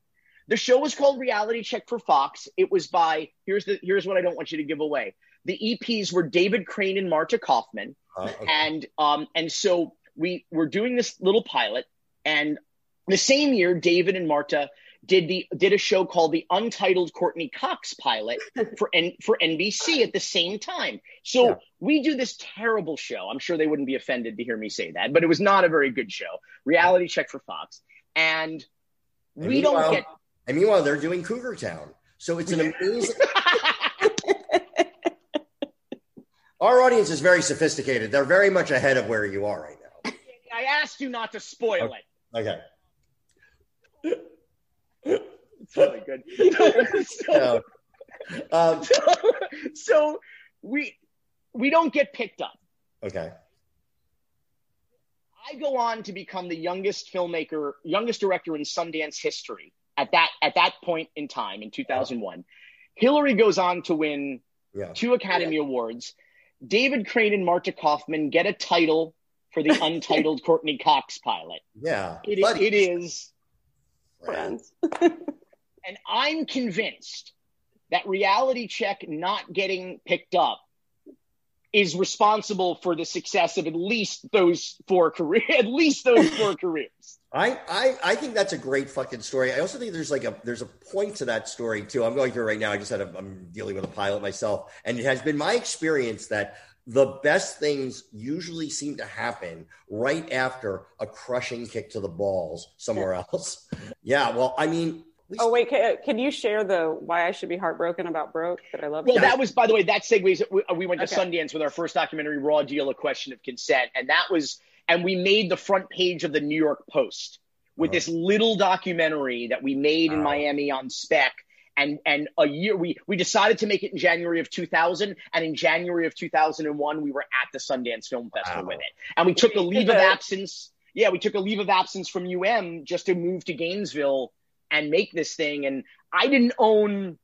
The show was called Reality Check for Fox. It was by here's the here's what I don't want you to give away. the EPs were David Crane and Marta Kauffman, Uh, okay. and um, and so we were doing this little pilot, and the same year, David and Marta did the did a show called the Untitled Courteney Cox pilot for N, for NBC at the same time. So Yeah. we do this terrible show. I'm sure they wouldn't be offended to hear me say that, but it was not a very good show. Reality check for Fox, and And we don't get. And meanwhile, they're doing Cougar Town. So it's an amazing. Our audience is very sophisticated. They're very much ahead of where you are right now. I asked you not to spoil it. Okay. It's really good. so, So, um, so we we don't get picked up. okay. I go on to become the youngest filmmaker, youngest director in Sundance history at that at that point in time in 2001. Hilary goes on to win Yeah. two Academy Awards. David Crane and Marta Kauffman get a title for the untitled Courteney Cox pilot. Yeah. It, it is, Friends. And I'm convinced that Reality Check not getting picked up is responsible for the success of at least those four career, at least those four careers. I, I I think that's a great fucking story. I also think there's like a there's a point to that story too. I'm going through it right now. I just had a, I'm dealing with a pilot myself, and it has been my experience that the best things usually seem to happen right after a crushing kick to the balls somewhere else. Yeah, well, I mean, we- Oh wait, can, can you share the why I should be heartbroken about broke that I love? Well, that was, by the way, that segues. We, we went to Okay. Sundance with our first documentary, Raw Deal: A Question of Consent, and that was, and we made the front page of the New York Post with Uh-huh. this little documentary that we made in Wow. Miami on spec. And and a year we we decided to make it in January of 2000, and in January of 2001 we were at the Sundance Film Festival Wow. with it, and we took a leave of absence. Yeah, we took a leave of absence from UM just to move to Gainesville and make this thing. And I didn't own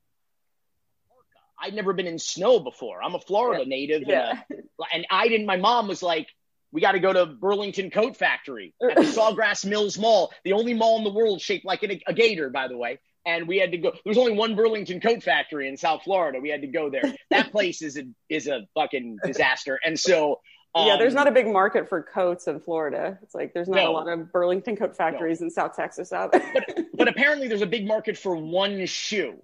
I'd never been in snow before. I'm a Florida native, Yeah. and, uh, and I didn't. My mom was like, "We got to go to Burlington Coat Factory at the Sawgrass Mills Mall, the only mall in the world shaped like a, a gator, by the way." And we had to go. There was only one Burlington Coat Factory in South Florida. We had to go there. That place is a is a fucking disaster. And so, um, yeah, there's not a big market for coats in Florida. It's like there's not No. a lot of Burlington coat factories in South Texas out there. but apparently there's a big market for one shoe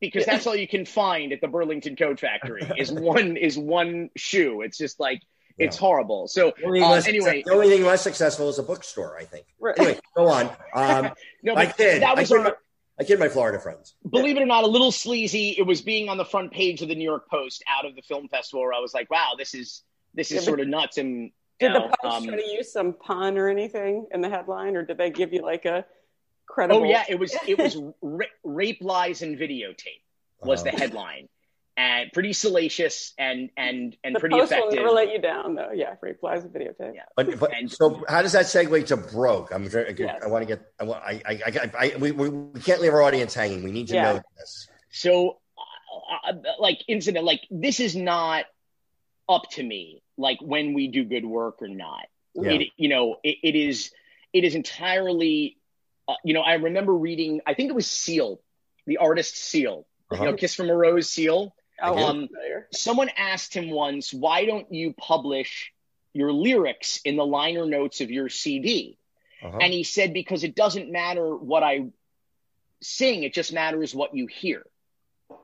because that's all you can find at the Burlington Coat Factory is one is one shoe. It's just like it's Yeah. horrible. So the only, uh, less, anyway, the only thing less successful is a bookstore. I think. Right. Anyway, go on. Um, no, I but kid. that I was kid, our, my, I kid my Florida friends. believe it or not, a little sleazy. It was being on the front page of the New York Post out of the film festival where I was like, wow, this is this is but sort of nuts. And Did you the know, Post um, try to use some pun or anything in the headline, or did they give you like a credible? oh yeah, it was it was ra- rape lies and videotape was the headline. And pretty salacious and and and the pretty Post will effective. never let you down, though. Yeah, rape lies and videotape. Yeah. But, but And- so how does that segue to broke? I'm trying- I, Yes. I want to get I want I I, I, I we, we we can't leave our audience hanging. We need to Yeah. know this. So, uh, uh, like, incident, like, this is not up to me, like, when we do good work or not. Yeah. It, you know, it, it is, it is entirely, uh, you know, I remember reading, I think it was Seal, the artist Seal, Uh-huh. you know, Kiss from a Rose Seal. Oh, Okay. Someone asked him once, why don't you publish your lyrics in the liner notes of your CD? Uh-huh. And he said, because it doesn't matter what I sing, it just matters what you hear.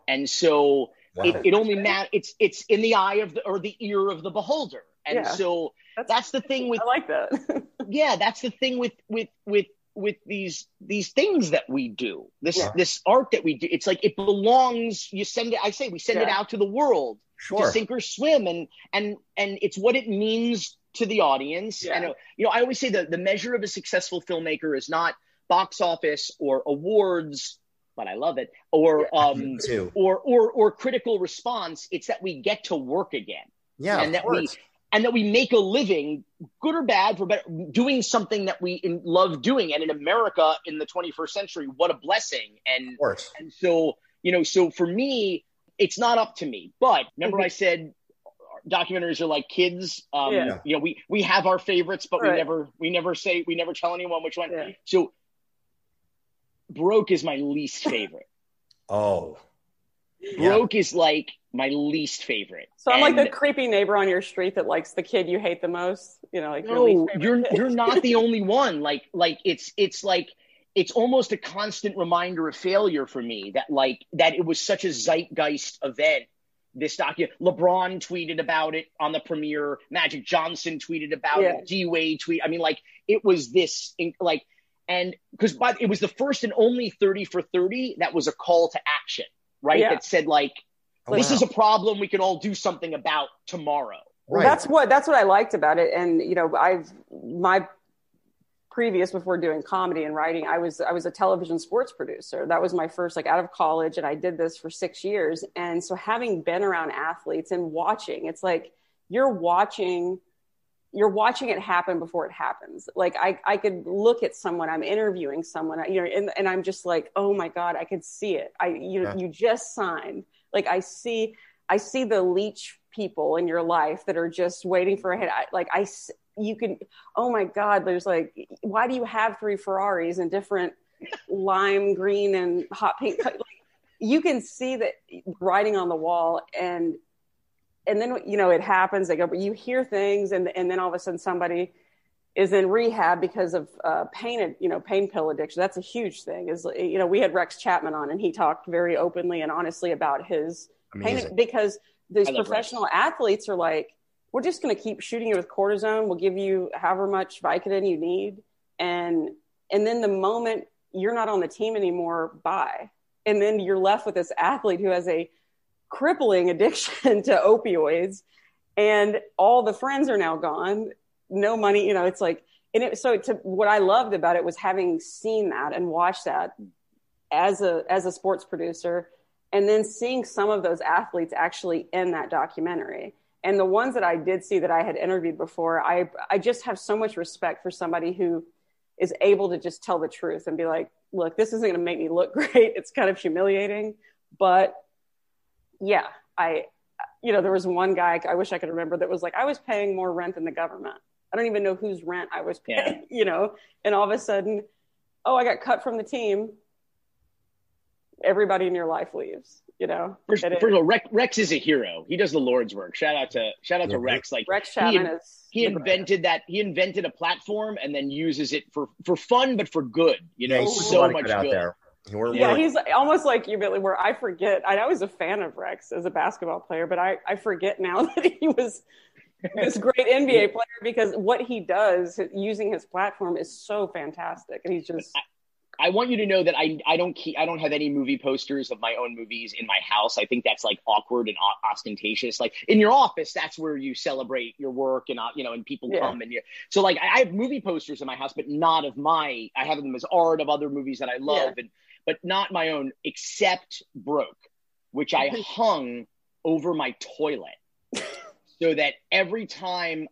And so Wow. it, it only matters, it's, it's in the eye of the, or the ear of the beholder. And Yeah. so that's the thing with, I like that. yeah, that's the thing with, with, with, with these, these things that we do, this, Yeah. this art that we do. It's like, it belongs, you send it, I say, we send it out to the world sure. to sink or swim and and and it's what it means to the audience Yeah. and uh, you know i always say that the measure of a successful filmmaker is not box office or awards but i love it or um too. or or or critical response it's that we get to work again Yeah, and that we and that we make a living good or bad for better doing something that we in, love doing and in america in the 21st century what a blessing and Of course. and so, you know, so for me, it's not up to me. But remember, I said documentaries are like kids. Um, Yeah. You know, we we have our favorites, but we never we never say we never tell anyone which one. Yeah. So, broke is my least favorite. Oh. Yeah. Broke is like my least favorite. So I'm like the creepy neighbor on your street that likes the kid you hate the most. You know, like your least no you're kid. you're not the only one like like it's it's like it's almost a constant reminder of failure for me that like that it was such a zeitgeist event this docu lebron tweeted about it on the premiere magic johnson tweeted about Yeah. it d-wade tweet i mean like it was this like and because but it was the first and only 30 for 30 that was a call to action right Yeah. that said like Oh, this wow. is a problem we can all do something about tomorrow Well, Right. that's what that's what I liked about it. And you know, I've my previous before doing comedy and writing, I was I was a television sports producer. That was my first like out of college, and I did this for six years. And so having been around athletes and watching, it's like you're watching you're watching it happen before it happens. Like I, I could look at someone, I'm interviewing someone, you know, and, and I'm just like, oh my God, I could see it. I, you, Yeah. you just signed. Like I see, I see the leech people in your life that are just waiting for a hit. I, like I, you can, oh my God, there's like, why do you have three Ferraris and different lime green and hot pink? Like, you can see that writing on the wall and and then you know it happens they go but you hear things and and then all of a sudden somebody is in rehab because of uh, pain you know pain pill addiction. That's a huge thing is you know we had rex chapman on and he talked very openly and honestly about his pain because these professional athletes are like we're just going to keep shooting you with cortisone. We'll give you however much vicodin you need. And and then the moment you're not on the team anymore bye. And then you're left with this athlete who has a crippling addiction to opioids and all the friends are now gone. No money you know it's like and it, so to, what i loved about it was having seen that and watched that as a as a sports producer and then seeing some of those athletes actually in that documentary. And the ones that i did see that i had interviewed before i i just have so much respect for somebody who is able to just tell the truth and be like look this isn't going to make me look great. It's kind of humiliating but yeah, I, you know, there was one guy I wish I could remember that was like, I was paying more rent than the government. I don't even know whose rent I was paying, Yeah. you know, and all of a sudden, oh, I got cut from the team. Everybody in your life leaves, you know. First, first of all, Rex, Rex is a hero. He does the Lord's work. Shout out to shout out to Rex. Like Rex he, is he the greatest. invented that. He invented a platform and then uses it for for fun, but for good. You know, Yeah, so a lot of much good out good. there. We're, Yeah, we're- he's almost like you, Billy, where I forget. I, I was a fan of Rex as a basketball player, but I, I forget now that he was this great NBA player because what he does using his platform is so fantastic. And he's just, I want you to know that I I don't keep I don't have any movie posters of my own movies in my house. I think that's like awkward and ostentatious. Like in your office, that's where you celebrate your work and uh, you know and people Yeah. come and you. So like I I have movie posters in my house, but not of my. I have them as art of other movies that I love, and but not my own, except Broke, which I hung over my toilet so that every time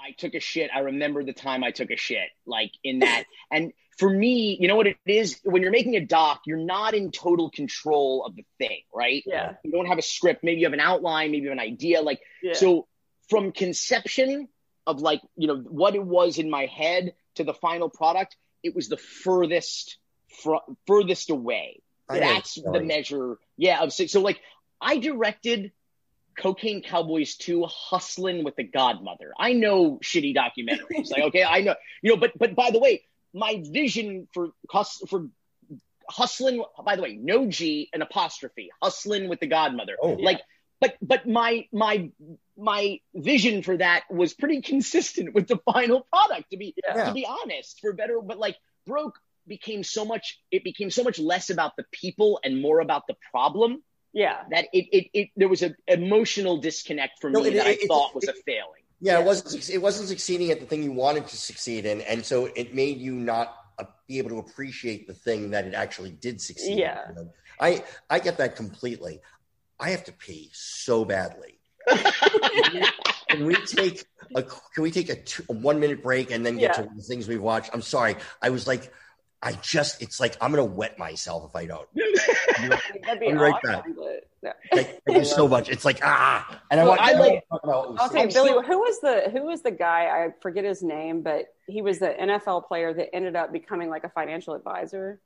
I took a shit, I remember the time I took a shit, like in that. and for me, you know what it is? When you're making a doc, you're not in total control of the thing, right? yeah, You don't have a script. Maybe you have an outline, maybe you have an idea. Like, yeah. so from conception of like, you know, what it was in my head to the final product, it was the furthest, fr- furthest away. I That's the measure. Yeah. Of so, so like I directed Cocaine Cowboys 2 hustling with the godmother. I know shitty documentaries. like, okay, I know, you know, but, but by the way, my vision for for hustling, by the way, no G, an apostrophe, hustling with the godmother. Oh. Like, but, but my, my, my vision for that was pretty consistent with the final product to be, Yeah. to be honest, for better, but like broke became so much, it became so much less about the people and more about the problem yeah. that it, it, it there was an emotional disconnect for No, me it- that I it- it- thought was it- a failing. Yeah, Yeah. it wasn't. It wasn't succeeding at the thing you wanted to succeed in, and so it made you not uh, be able to appreciate the thing that it actually did succeed. Yeah. in. I I get that completely. I have to pee so badly. Can we take a Can we take a, two, a one minute break and then get Yeah. to the things we've watched? I'm sorry. I was like, I just. It's like I'm gonna wet myself if I don't. That'd be I'll right awesome, back. but, yeah. Thank, thank you so much. It's like ah, and I Well. I like- I'll tell you, I'm Billy. who was the who was the guy? I forget his name, but he was the NFL player that ended up becoming like a financial advisor.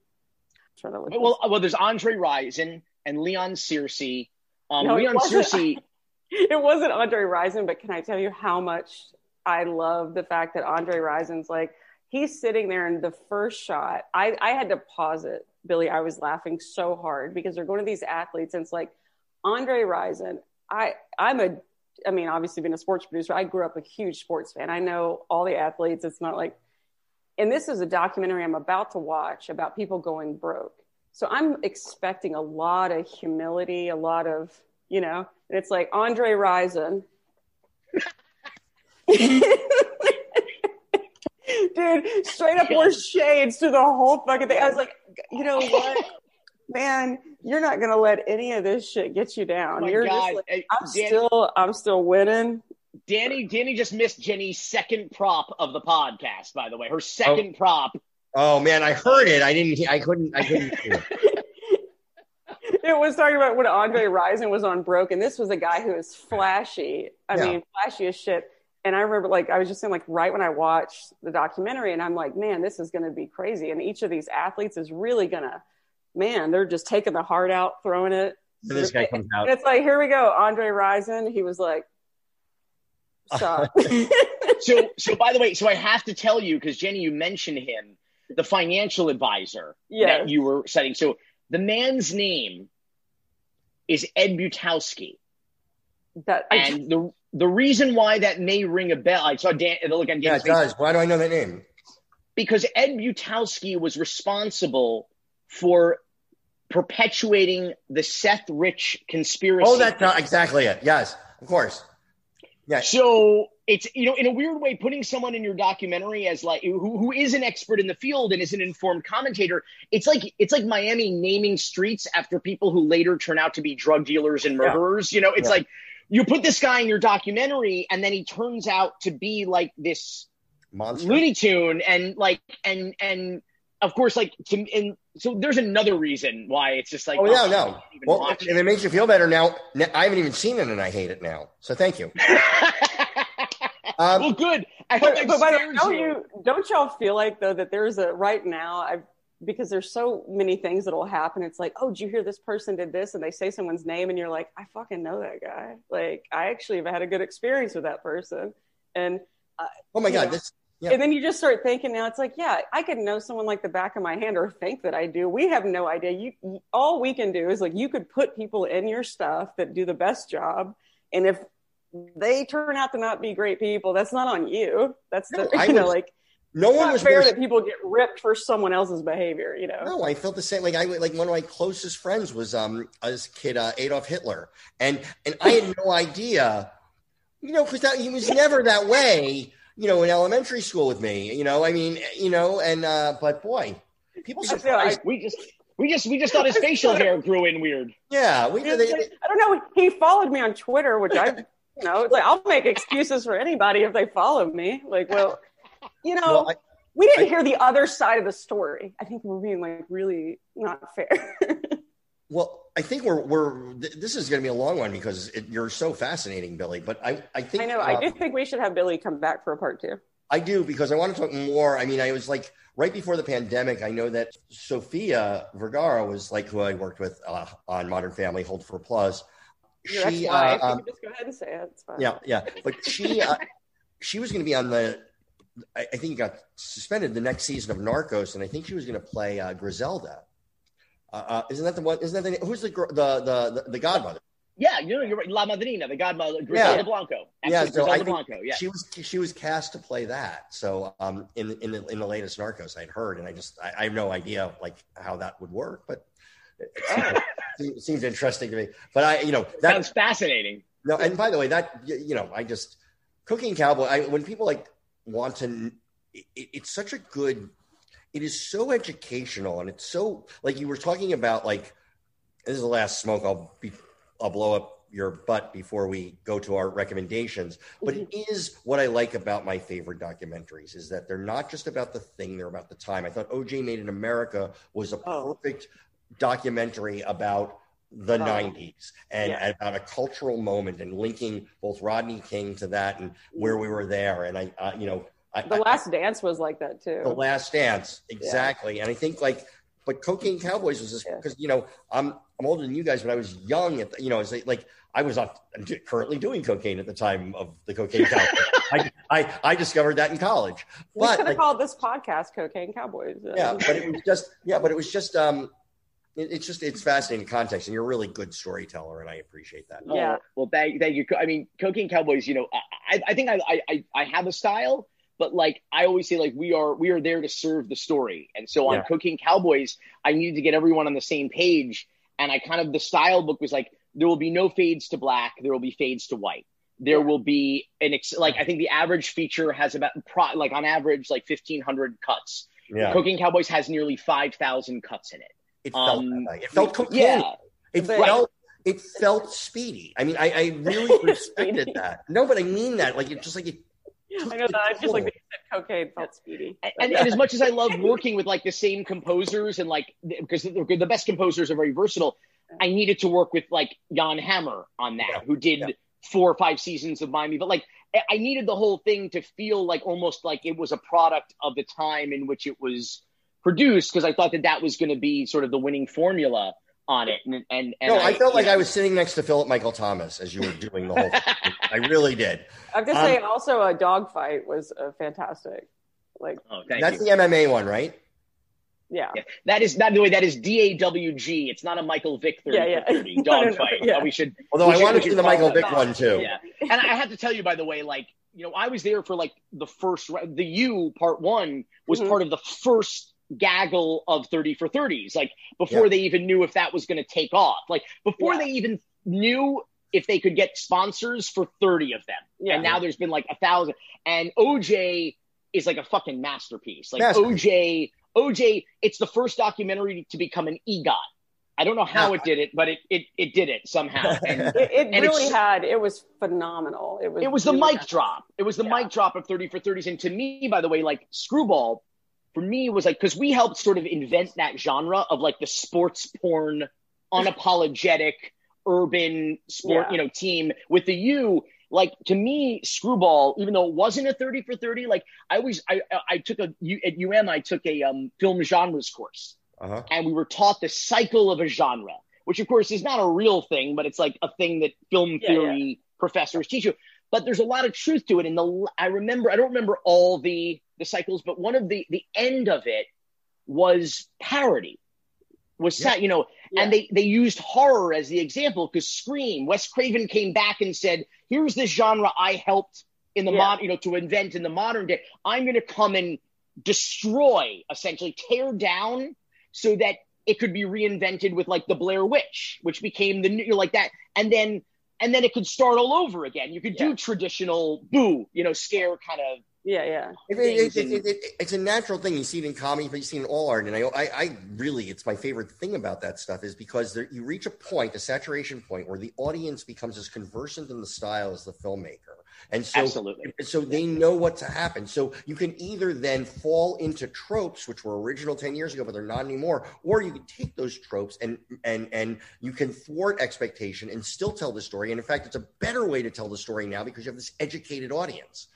I'm trying to look well, well, there's Andre Rison and Leon Searcy. Um, No, it Leon wasn't. Searcy. it wasn't Andre Rison, but can I tell you how much I love the fact that Andre Rison's like he's sitting there in the first shot. I, I had to pause it, Billy. I was laughing so hard because they're going to these athletes, and it's like Andre Rison. I I'm a I mean, obviously being a sports producer, I grew up a huge sports fan. I know all the athletes. It's not like and this is a documentary I'm about to watch about people going broke. So I'm expecting a lot of humility, a lot of, you know, and it's like Andre Rison. Dude, straight up wore shades through the whole fucking thing. I was like, you know what? Man, you're not gonna let any of this shit get you Oh down. my you're God. just like, uh, I'm Dan- still I'm still winning. Danny, Danny just missed Jenny's second prop of the podcast. By the way, her second oh. prop. Oh man, I heard it. I didn't. I couldn't. I couldn't. hear it. it was talking about when Andre Rison was on Broke, and this was a guy who is flashy. I Yeah. mean, flashy as shit. And I remember, like, I was just saying, like, right when I watched the documentary, and I'm like, man, this is going to be crazy. And each of these athletes is really going to, man, they're just taking the heart out, throwing it. So this guy comes out. And it's like, here we go, Andre Rison. He was like, stop. So, so by the way, so I have to tell you because Jenny, you mentioned him, the financial advisor Yes. that you were setting. So the man's name is Ed Butowsky, that I, and the the reason why that may ring a bell. I saw Dan look on Yeah, Dan's it does. Why do I know that name? because Ed Butowsky was responsible for perpetuating the Seth Rich conspiracy. Oh, that's not exactly it. Yes, of course. Yeah. So it's you know in a weird way putting someone in your documentary as like who, who is an expert in the field and is an informed commentator. It's like it's like Miami naming streets after people who later turn out to be drug dealers and murderers. You know, it's Yeah. like you put this guy in your documentary and then he turns out to be like this Monster. Looney Tune and like and and of course like to, and so there's another reason why it's just like Oh yeah, I no. Well, watch if it makes you feel better now, I haven't even seen it and I hate it now. So thank you. Um, well, good. I hope but, but by the way, don't you. you don't y'all feel like though that there's a right now I because there's so many things that'll happen. It's like, oh, did you hear this person did this, and they say someone's name, and you're like, I fucking know that guy. Like, I actually have had a good experience with that person, and uh, oh my God, this. Yeah. and then you just start thinking now it's like, yeah, I could know someone like the back of my hand or think that I do. We have no idea. You you- all we can do is like you could put people in your stuff that do the best job, and if they turn out to not be great people, that's not on you. That's the No, I you know was- like No it's one not was fair more. that people get ripped for someone else's behavior. You know. No, I felt the same. Like I like one of my closest friends was um this kid uh, Adolf Hitler, and and I had no idea, you know, because he was never that way. You know, in elementary school with me. You know, I mean, you know, and uh but boy, people I, we just we just we just thought his facial hair grew in weird. yeah, we they, like- I don't know. He followed me on Twitter, which I, you know, it's like I'll make excuses for anybody if they follow me. Like, well, you know, well, I, we didn't I- hear the other side of the story. I think we're being like really not fair. well, I think we're we're th- this is going to be a long one because it, you're so fascinating, Billy. But I I think I know. uh, I do think we should have Billy come back for a part two. I do because I want to talk more. I mean, I was like right before the pandemic. I know that Sofia Vergara was like who I worked with uh, on Modern Family, Hold for Applause. Your She, uh, you um, can just go ahead and say it. It's fine. yeah, yeah, but she uh, she was going to be on the. I, I think it got suspended the next season of Narcos, and I think she was going to play uh, Griselda. Uh, uh, isn't that the one? Isn't that the who's the the the the, the Godmother? Yeah, you know, you're right. La Madrina, the godmother, Griselda Yeah. Blanco. Yeah, so Griselda think Blanco. Yeah. she was she was cast to play that. So um, in in the, in the latest Narcos, I'd heard, and I just I, I have no idea like how that would work, but it seems, it seems interesting to me. But I, you know, that Sounds fascinating. no, and by the way, that you know, I just Cocaine Cowboy. I, when people like want to, it, it's such a good. It is so educational, and it's so like you were talking about. Like this is the last smoke. I'll be, I'll blow up your butt before we go to our recommendations. But it mm-hmm. is what I like about my favorite documentaries is that they're not just about the thing; they're about the time. I thought OJ Made in America was a Oh. perfect documentary about the Oh. 90s and Yeah. about a cultural moment and linking both Rodney King to that and where we were there. And I, uh, you know, I, The I- Last Dance was like that too. the last dance exactly. And I think like But Cocaine Cowboys was this Yeah. because you know I'm I'm older than you guys, but I was young at the, you know it's like, like I was not currently doing cocaine at the time of the Cocaine Cowboys. I, I I discovered that in college. We But could have like, called this podcast "Cocaine Cowboys." yeah, but it was just yeah, but it was just um, it's just it's fascinating context, and you're a really good storyteller, and I appreciate that. Oh, yeah. Oh, well, thank, thank you. I mean, Cocaine Cowboys. You know, I, I think I, I, I have a style, but like I always say, like we are, we are there to serve the story. And so on Yeah. Cocaine Cowboys, I needed to get everyone on the same page. And I kind of the style book was like, there will be no fades to black. There will be fades to white. There will be an ex- like I think the average feature has about pro, like on average like fifteen hundred cuts. Yeah, Cocaine Cowboys has nearly five thousand cuts in it. It felt um. It felt cocaine. Yeah, It But- felt it felt speedy. I mean, I, I really respected that. No, but I mean that. Like it just like it. I know that. I just like that you said cocaine felt speedy. and, and, and as much as I love working with like the same composers and like because the, the best composers are very versatile, I needed to work with like Jan Hammer on that, Yeah. who did Yeah. four or five seasons of Miami. But like I- I needed the whole thing to feel like almost like it was a product of the time in which it was produced because I thought that that was going to be sort of the winning formula on it. And and, and no, I, felt like you I was sitting next to Philip Michael Thomas as you were doing the whole thing. I really did. I have to Um, say, also a Dawg Fight was uh, fantastic. Like, Oh, thank That's you. the MMA one, right? yeah, Yeah. That is not the way. That is D A W G. It's not a Michael Vick 30 Yeah, yeah. for 30 No, no, no, dogfight. yeah. We should Although We I should- want we to see should the Michael Vick one too. Yeah. And I have to tell you, by the way, like, you know, I was there for like the first, the U part one was Mhm. part of the first gaggle of 30 for 30s, like before Yeah. they even knew if that was going to take off, like before Yeah. they even knew if they could get sponsors for 30 of them. yeah. And now there's been like a thousand. And OJ is like a fucking masterpiece. Like Masterpiece. OJ, OJ, it's the first documentary to become an EGOT. I don't know how it did it, but it it, it did it somehow. And it, it and really had. It was phenomenal. It was. it was the mic drop. It was the Yeah. mic drop of 30 for 30s. And to me, by the way, like Screwball, for me was like, because we helped sort of invent that genre of like the sports porn, unapologetic, urban sport, Yeah. you know, team with the U. Like to me, Screwball, even though it wasn't a 30 for 30, like I always, I, I- took a, U- at UM, I took a um, film genres course Uh-huh. and we were taught the cycle of a genre, which of course is not a real thing, but it's like a thing that film Yeah, theory professors teach you. But there's a lot of truth to it. And the I remember I don't remember all the the cycles, but one of the the end of it was parody. Was Yeah. you know, and they they used horror as the example because Scream, Wes Craven came back and said, "Here's this genre I helped in the Yeah. mod, you know, to invent in the modern day. I'm going to come and destroy, essentially tear down, so that it could be reinvented with like the Blair Witch, which became the new you know, like that, and then and then it could start all over again. You could do traditional boo, you know, scare kind of Yeah, yeah. It- it- it- it- it- it's a natural thing. You see it in comedy, but you see it in all art. And I, I, I really, it's my favorite thing about that stuff is because there, you reach a point, a saturation point, where the audience becomes as conversant in the style as the filmmaker, and so absolutely. so they know what to happen. So you can either then fall into tropes, which were original ten years ago, but they're not anymore, or you can take those tropes and and and you can thwart expectation and still tell the story. And in fact, it's a better way to tell the story now because you have this educated audience.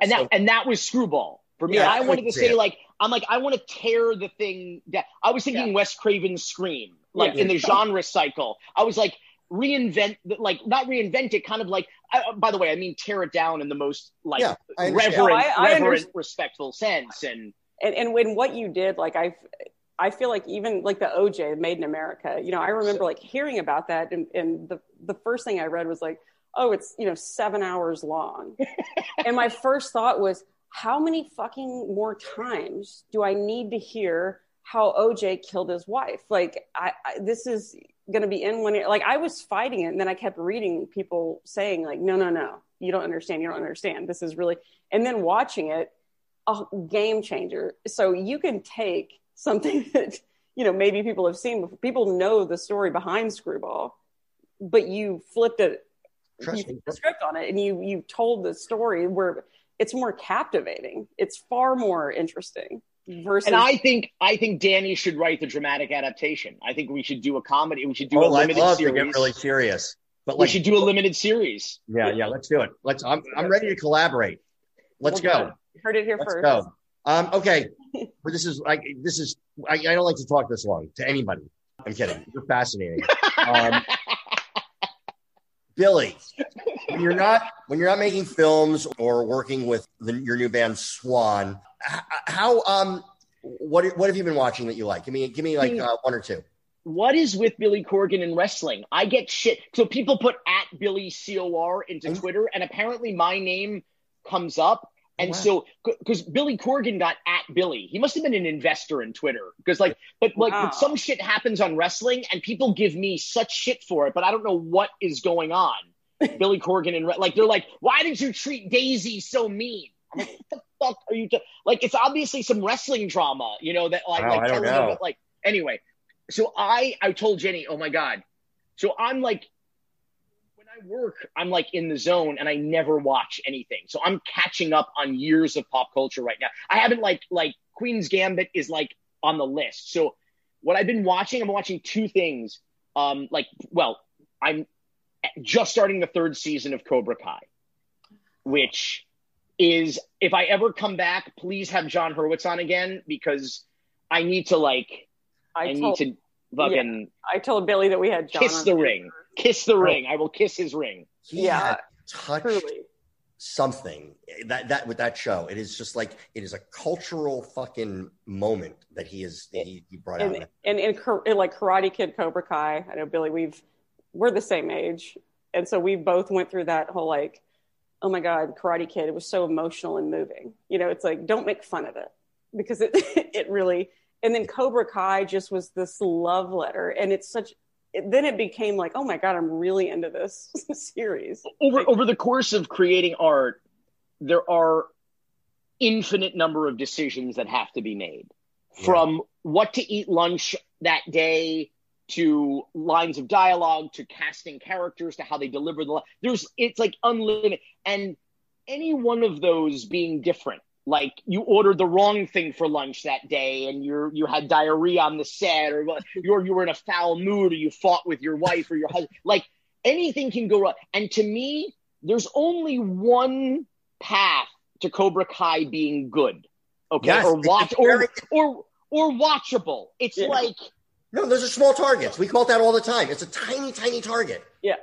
and So- that and that was screwball for me. Yeah, I wanted to say it. like I'm like I want to tear the thing that I was thinking Wes Craven's Scream like Yeah. in the genre cycle. I was like reinvent like not reinvent it, kind of like. I, uh, by the way, I mean tear it down in the most like Yeah, I reverent, No, I- I reverent, understand. respectful sense. And and and when what you did like i i feel like even like the oj made in america you know i remember like hearing about that and, and the the first thing i read was like oh it's you know seven hours long and my first thought was how many fucking more times do i need to hear how oj killed his wife like i, I this is going to be in when it, like i was fighting it and then i kept reading people saying like no no no you don't understand you don't understand this is really and then watching it a game changer. So you can take something that you know maybe people have seen before. People know the story behind Screwball, but you flipped it, you Trust the script on it, and you you told the story where it's more captivating. It's far more interesting. Versus, and I think I think Danny should write the dramatic adaptation. I think we should do a comedy. We should do a Oh, I'd limited love series. to get really serious. But we should do a limited series. yeah, yeah, let's do it. Let's. I'm, I'm ready to collaborate. Let's We'll go. heard it here Let's first. go. Um, okay. but this is like this is I, I don't like to talk this long to anybody. I'm kidding. You're fascinating. Um, Billy, when you're not when you're not making films or working with the, your new band Swan, h- how um what what have you been watching that you like? Give me give me like uh, one or two. what is with Billy Corgan and wrestling? I get shit. So people put at Billy COR into Mhm. Twitter, and apparently my name comes up. And Wow. so, because Billy Corgan got at Billy, he must have been an investor in Twitter. Because like, but like, Wow. but some shit happens on wrestling, and people give me such shit for it, but I don't know what is going on. Billy Corgan and like, they're like, why did you treat Daisy so mean? I'm like, what the fuck are you? ta-" Like, it's obviously some wrestling drama, you know, that like, Wow, like I don't telling them know. like, anyway so I I told Jenny, oh my god. So I'm like when I work, I'm like in the zone and I never watch anything. So I'm catching up on years of pop culture right now. I haven't like like Queen's Gambit is like on the list. So what I've been watching, I'm watching two things. Um like well, I'm just starting the third season of Cobra Kai, which is if I ever come back, please have Jon Hurwitz on again because I need to like I, I need to fucking I told Billy that we had John kiss on the speaker. ring. Kiss the ring. I will kiss his ring. He Yeah, had touched Truly. something that that with that show. It is just like it is a cultural fucking moment that he is that he, he brought out. and and in, in like Karate Kid, Cobra Kai. I know Billy. We've we're the same age, and so we both went through that whole like, oh my god, Karate Kid. It was so emotional and moving. You know, it's like don't make fun of it because it it really. And then Cobra Kai just was this love letter, and it's such. It, then it became like, oh my god, I'm really into this series. Over over the course of creating art, there are infinite number of decisions that have to be made. Yeah. From what to eat lunch that day to lines of dialogue to casting characters to how they deliver the there's it's like unlimited and any one of those being different like you ordered the wrong thing for lunch that day and you're you had diarrhea on the set or what- you're you were in a foul mood or you fought with your wife or your husband like anything can go wrong and to me there's only one path to cobra kai being good okay Yes, or watch or or or watchable it's Yeah. like No, those are small targets. We call it that all the time. It's a tiny, tiny target. Yeah,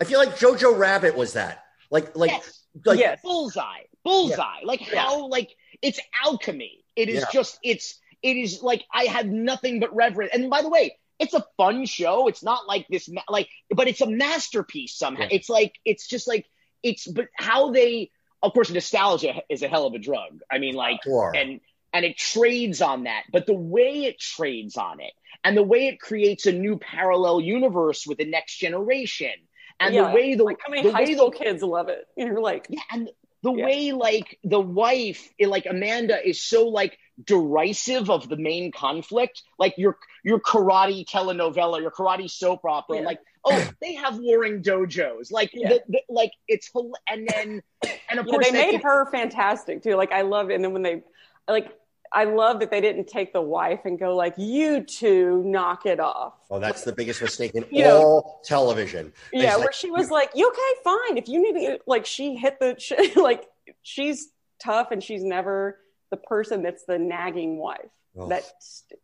I feel like Jojo Rabbit was that. Like, like, yes like yes, bullseye bullseye like Yeah. how like it's alchemy it is Yeah. just it's it is like i have nothing but reverence and by the way it's a fun show it's not like this ma- like but it's a masterpiece somehow Yeah. it's like it's just like it's but how they of course nostalgia is a hell of a drug i mean like Sure. and and it trades on that but the way it trades on it and the way it creates a new parallel universe with the next generation and Yeah. the way the, like how many the high way school the kids love it? And you're like, yeah, and the Yeah. way like the wife, like Amanda, is so like derisive of the main conflict, like your your karate telenovela, your karate soap opera, Yeah. like oh they have warring dojos, like the, the, like it's and then and of course they made can- her fantastic too. Like I love it. And then when they like I love that they didn't take the wife and go like, you two knock it off. oh, that's the biggest mistake in You know- all television. Yeah, where she was like, "You okay? Fine. If you need to, like, she hit the sh- like, she's tough and she's never the person that's the nagging wife. Ugh. That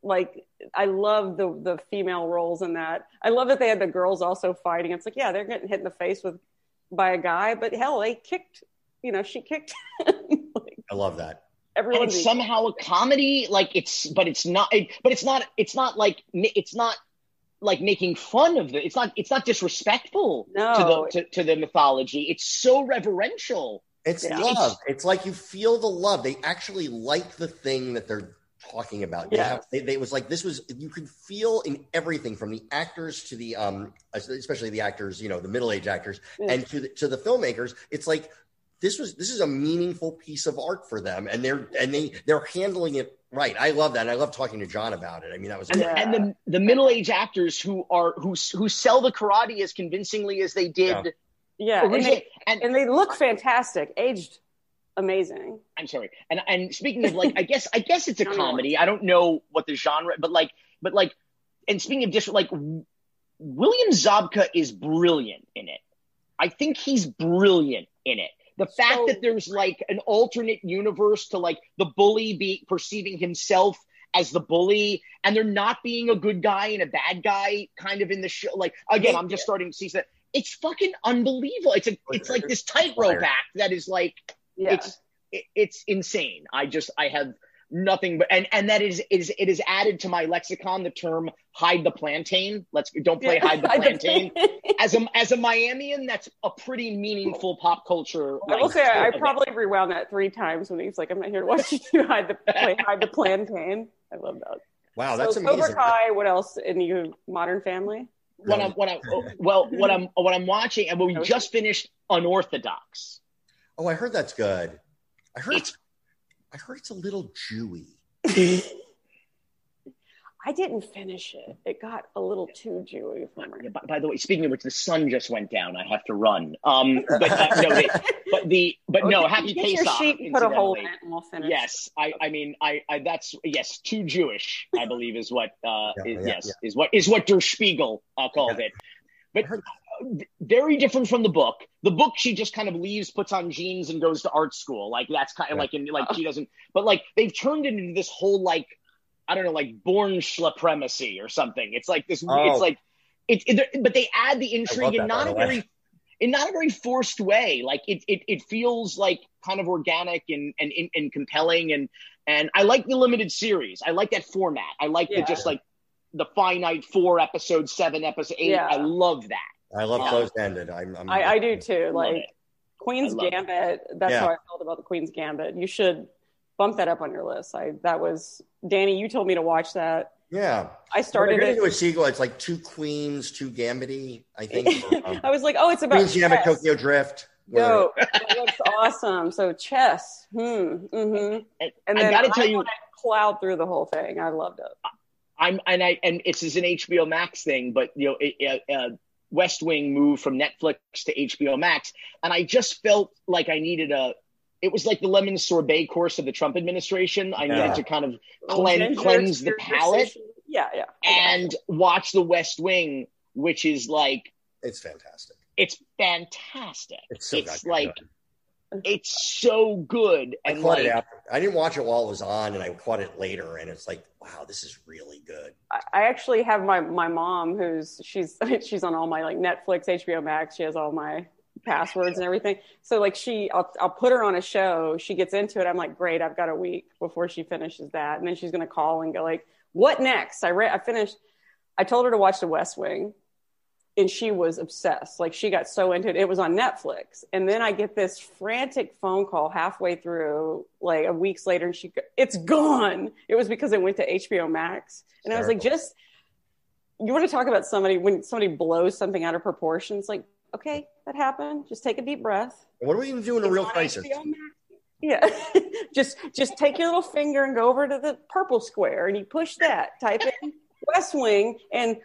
like, I love the the female roles in that. I love that they had the girls also fighting. It's like, yeah, they're getting hit in the face with by a guy, but hell, they kicked. You know, she kicked. like, I love that. And it's somehow a comedy, like it's but it's not, it, but it's not, it's not like it's not like making fun of the. It's not, it's not disrespectful No. to the to, to the mythology. It's so reverential. It's Yeah. love. It's like you feel the love. They actually like the thing that they're talking about. yeah have, they, they it was like this was you could feel in everything from the actors to the um especially the actors, you know, the middle-aged actors Yeah. and to the, to the filmmakers. It's like this was this is a meaningful piece of art for them and they're and they they're handling it right. I love that. And I love talking to Jon about it. I mean, that was and, Yeah. and the the middle aged actors who are who who sell the karate as convincingly as they did Yeah. yeah, and they And, and they look fantastic, aged amazing. I'm sorry. And and speaking of like, I guess I guess it's a comedy. I don't know what the genre, but like, but like, and speaking of just like, William Zabka is brilliant in it. I think he's brilliant in it. The fact So- that there's like an alternate universe to like the bully be perceiving himself as the bully and they're not being a good guy and a bad guy kind of in the show like again i'm just starting to see that it's fucking unbelievable. It's a it's like this tightrope act that is like Yeah. it's it's insane. I just i have nothing but and and that is is it is added to my lexicon the term hide the plantain let's don't play hide the plantain as a as a Miamian, that's a pretty meaningful pop culture. I will say I, I probably rewound that three times when he's like, "I'm not here to watch you hide the play, hide the plantain." I love that. Wow, that's so amazing. Cobra Kai. What else in you? Modern Family. what I'm what I'm well what mm-hmm. I'm what I'm watching and we just finished Unorthodox. Oh, I heard that's good. I heard It's- it's, I heard it's a little Jewy. I didn't finish it. It got a little too Jewy for me. Yeah, by, by the way, speaking of which, the sun just went down. I have to run. Um, but uh, no, they, but the but no, Okay, happy get your sheet put a hole in it, and we'll finish. Yes, I, I mean, I, I, that's yes, too Jewish. I believe is what, uh, Yeah, is, yeah, yes, is what is what Der Spiegel uh, called Yeah. it. But very different from the book. The book, she just kind of leaves, puts on jeans, and goes to art school. Like that's kind of Yeah. like in like she doesn't. But like they've turned it into this whole like I don't know, like Bourne Supremacy or something. It's like this. Oh. It's like it, it. But they add the intrigue that, in not a very in not a very forced way. Like it, it, it feels like kind of organic and, and, and, and compelling. And, and I like the limited series. I like that format. I like Yeah. the just like the finite four episodes, seven episodes, eight. Yeah. I love that. I love Yeah. closed ended. I'm, I'm I, I do too. Like. Queen's I it. Gambit. That's Yeah. how I felt about the Queen's Gambit. You should bump that up on your list. I that was Danny. You told me to watch that. yeah. I started Started it. into a sequel. It's like two queens, two Gambity. I think. Um, I was like, oh, it's about Queen's Gambit. Tokyo Drift. No, Dope. that looks awesome. So chess. Hmm. Mm-hmm. And, And I then got to tell you, went plowed through the whole thing. I loved it. I'm and I and it's is an HBO Max thing, but you know, it, uh, West Wing moved from Netflix to HBO Max, and I just felt like I needed a. It was like the lemon sorbet course of the Trump administration. I Yeah. needed to kind of clean, Ginger cleanse the palate decision. Yeah, yeah. I got it. and watch the West Wing, which is like It's fantastic. it's fantastic. It's so it's like good. it's so good I caught like it after. I didn't watch it while it was on, and I caught it later, and it's like, wow, this is really good. I- actually have my my mom who's she's she's on all my like Netflix, HBO Max. She has all my passwords and everything. So like she, I'll I'll put her on a show. She gets into it. I'm like, great. I've got a week before she finishes that, and then she's gonna call and go like, what next? I read. I finished. I told her to watch The West Wing, and she was obsessed. Like she got so into it. It was on Netflix, and then I get this frantic phone call halfway through, like a weeks later, and she, go- it's gone. It was because it went to HBO Max, and I was like, just you want to talk about somebody when somebody blows something out of proportion? It's like, okay, that happened. Just take a deep breath. What do we even do in a It's real crisis? Yeah, just just take your little finger and go over to the purple square, and you push that. Type in West Wing, and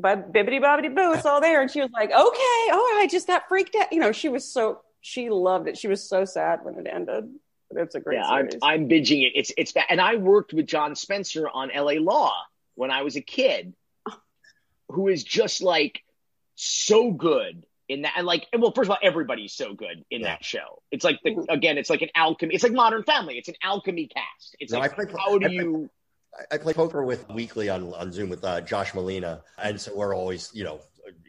by bibbity bobbity boo, it's all there. And she was like, "Okay, oh, I just got freaked out. You know, she was so she loved it. She was so sad when it ended. But it's a great yeah, I'm series. I'm binging it. It's it's bad. And I worked with John Spencer on LA Law when I was a kid, who is just like so good in that. And like, and well, first of all, everybody's so good in Yeah. that show. It's like the Mhm. again, it's like an alchemy. It's like Modern Family. It's an alchemy cast. It's No, like I play- how I do play- you? I- play poker with weekly on, on Zoom with uh, Josh Malina, and so we're always, you know,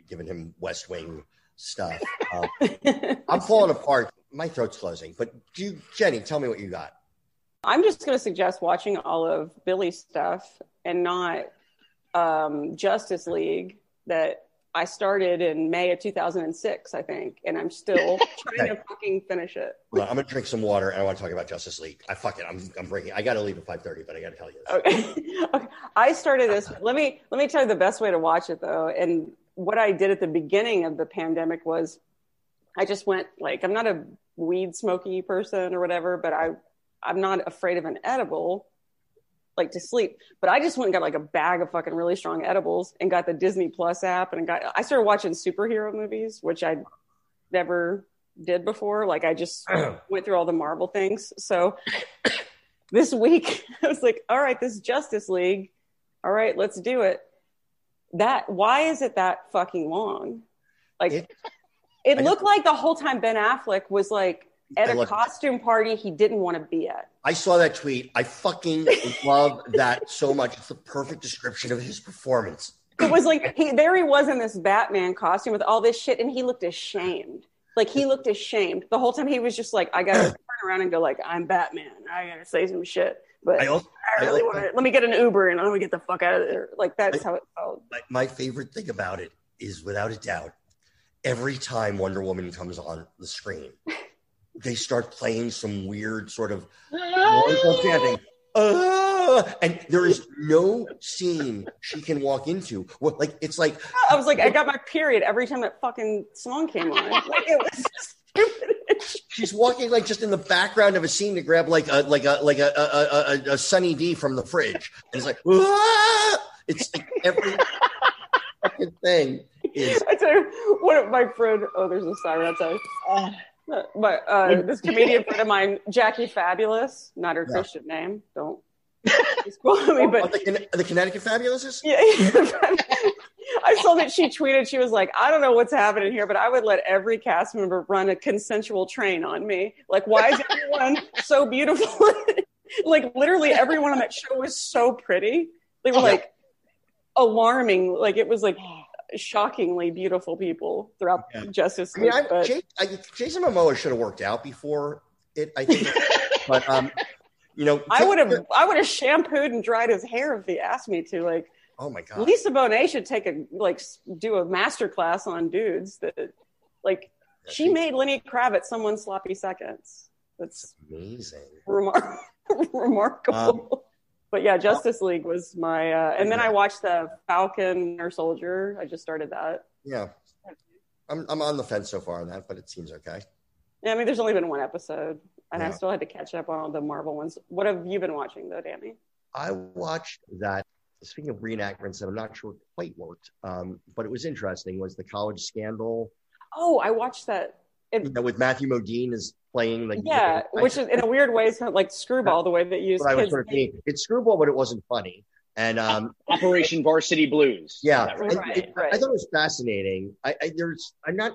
giving him West Wing stuff. Uh, I'm falling apart. My throat's closing. But do you, Jenny, tell me what you got. I'm just going to suggest watching all of Billy's stuff and not um, Justice League that I started in May of 2006, I think, and I'm still trying to fucking finish it. On, I'm gonna drink some water, and I want to talk about Justice League. I fuck it. I'm, I'm breaking. I got to leave at 5:30, but I got to tell you this. Okay. okay. I started this. Let me let me tell you the best way to watch it though. And what I did at the beginning of the pandemic was I just went like I'm not a weed smoky person or whatever, but I I'm not afraid of an edible like to sleep. But I just went and got like a bag of fucking really strong edibles and got the Disney Plus app and got I started watching superhero movies, which I never did before. Like I just went through all the Marvel things. So this week I was like, all right, this Justice League. All right, let's do it. That why is it that fucking long? Like It- it looked like the whole time Ben Affleck was like at I a costume party he didn't want to be at. I saw that tweet. I fucking love that so much. It's the perfect description of his performance. It was like he there he was in this Batman costume with all this shit, and he looked ashamed. Like he looked ashamed the whole time. He was just like, I gotta turn around and go like, I'm Batman. I gotta say some shit, but I I, also, I really want to. Let me get an Uber and let me get the fuck out of there. Like that's how it felt. my, my favorite thing about it is without a doubt, every time Wonder Woman comes on the screen, they start playing some weird sort of mournful chanting. "Ah," and there is no scene she can walk into. Well, like it's like I was like, I got my period every time that fucking song came on. Like it was stupid. she's walking like just in the background of a scene to grab like a like a like a a, a, a, a Sunny D from the fridge. And it's like "Ah!" it's like every fucking thing is I tell you, what of my friend. Oh, there's a siren outside. Uh, My uh, this comedian friend of mine, Jackie Fabulous, not her Yeah. Christian name. Don't quote me, Oh, but the, Conne- the Connecticut Fabulouses. yeah. I saw that she tweeted. She was like, "I don't know what's happening here, but I would let every cast member run a consensual train on me. Like, why is everyone so beautiful? like, literally, everyone on that show was so pretty. They were like alarming. Like, it was like shockingly beautiful people throughout Yeah. Justice I mean, League. I, but- Jay, I, Jason Momoa should have worked out before it. I think, but um, you know, I would have I would have shampooed and dried his hair if he asked me to. Like Oh my god! Lisa Bonet should take a like do a master class on dudes that like she She's made Lenny Kravitz someone sloppy seconds. That's amazing. remar- remarkable. But yeah, Justice League was my uh, and then I watched the Falcon or Soldier. I just started that. Yeah, I'm I'm on the fence so far on that, but it seems okay. Yeah, I mean, there's only been one episode, and I still had to catch up on all the Marvel ones. What have you been watching though, Danny? I watched that. Speaking of reenactments, I'm not sure it quite worked, um, but it was interesting. Was the college scandal Oh, I watched that. You know, with Matthew Modine is playing like Yeah, which is in a weird way, it's kind like Screwball the way that you use I was sort of thinking. It's screwball, but it wasn't funny. And um, Operation Varsity Blues. Yeah, right? and it- right. I thought it was fascinating. I, I there's I'm not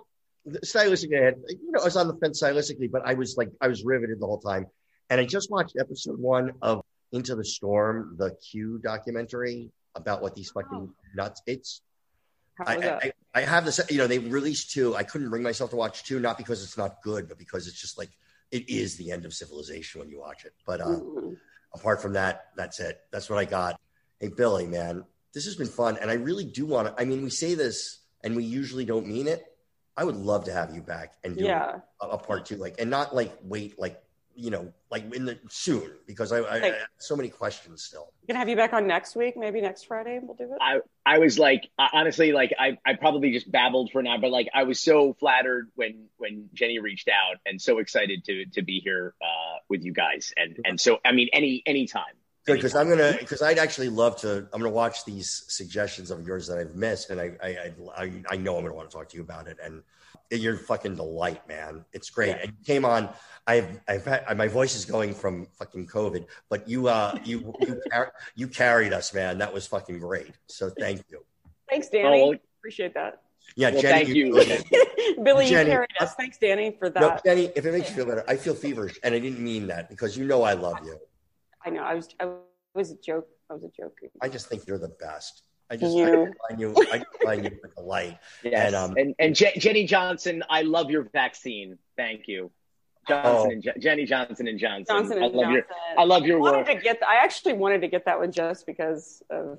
stylistically, I had, you know, I was on the fence stylistically, but I was like I was riveted the whole time. And I just watched episode one of Into the Storm, the Q documentary about what these fucking nuts. It's How I. I, I have this, you know, they released two. I couldn't bring myself to watch two, not because it's not good, but because it's just like it is the end of civilization when you watch it. But uh, apart from that, that's it. That's what I got. Hey, Billy, man, this has been fun. And I really do want to, I mean, we say this and we usually don't mean it. I would love to have you back and do yeah, a, a part two, like, and not like wait, like, you know, like in the soon, because I, I, I Like- have so many questions still. gonna have you back on next week, maybe next Friday. And we'll do it. I, I was like, honestly, like I, I probably just babbled for now, but like I was so flattered when when Jenny reached out and so excited to to be here uh, with you guys, and and so I mean, any any time. Good, because I'm gonna, because I'd actually love to. I'm gonna watch these suggestions of yours that I've missed, and I, I, I, I, I know I'm gonna want to talk to you about it. And you're fucking delight, man. It's great. Yeah. And you came on. I've, I've had my voice is going from fucking COVID, but you, uh, you, you, car- you carried us, man. That was fucking great. So thank you. Thanks, Danny. Oh, well, Appreciate that. Yeah, Well, Jenny. thank you. Billy, Jenny, you carried us. Thanks, Danny, for that. No, Jenny, if it makes you feel better, I feel feverish, and I didn't mean that because you know I love you. I know. I was. I was a joke. I was a joke. I just think you're the best. I just You. I find you. I find you like a light. Yes. And, And um, and, Je- Jenny Johnson, I love your vaccine. Thank you, Johnson Oh. and Je- Jenny Johnson and Johnson. Johnson I and love Johnson. your I love your I work. wanted to get. I actually wanted to get that one just because of.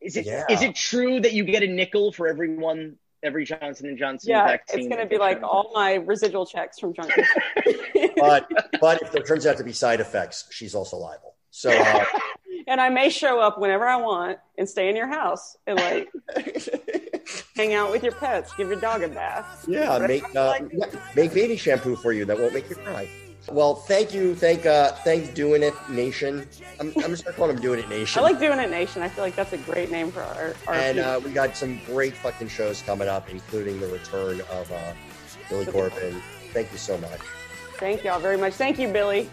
Is it is Yeah. it true that you get a nickel for every one every Johnson and Johnson Yeah, vaccine? it's going to be like all my residual checks from Johnson. but but if there turns out to be side effects, she's also liable. So uh, and I may show up whenever I want and stay in your house and like hang out with your pets, give your dog a bath. yeah, make uh, yeah, make baby shampoo for you that won't make you cry. Well, thank you, thank uh, thanks doing it nation. I'm, I'm just gonna call them doing it nation. I like doing it, Nation. I feel like that's a great name for our. our and uh, we got some great fucking shows coming up, including the return of uh, Billy Corben. Thank you so much. Thank y'all very much. Thank you, Billy.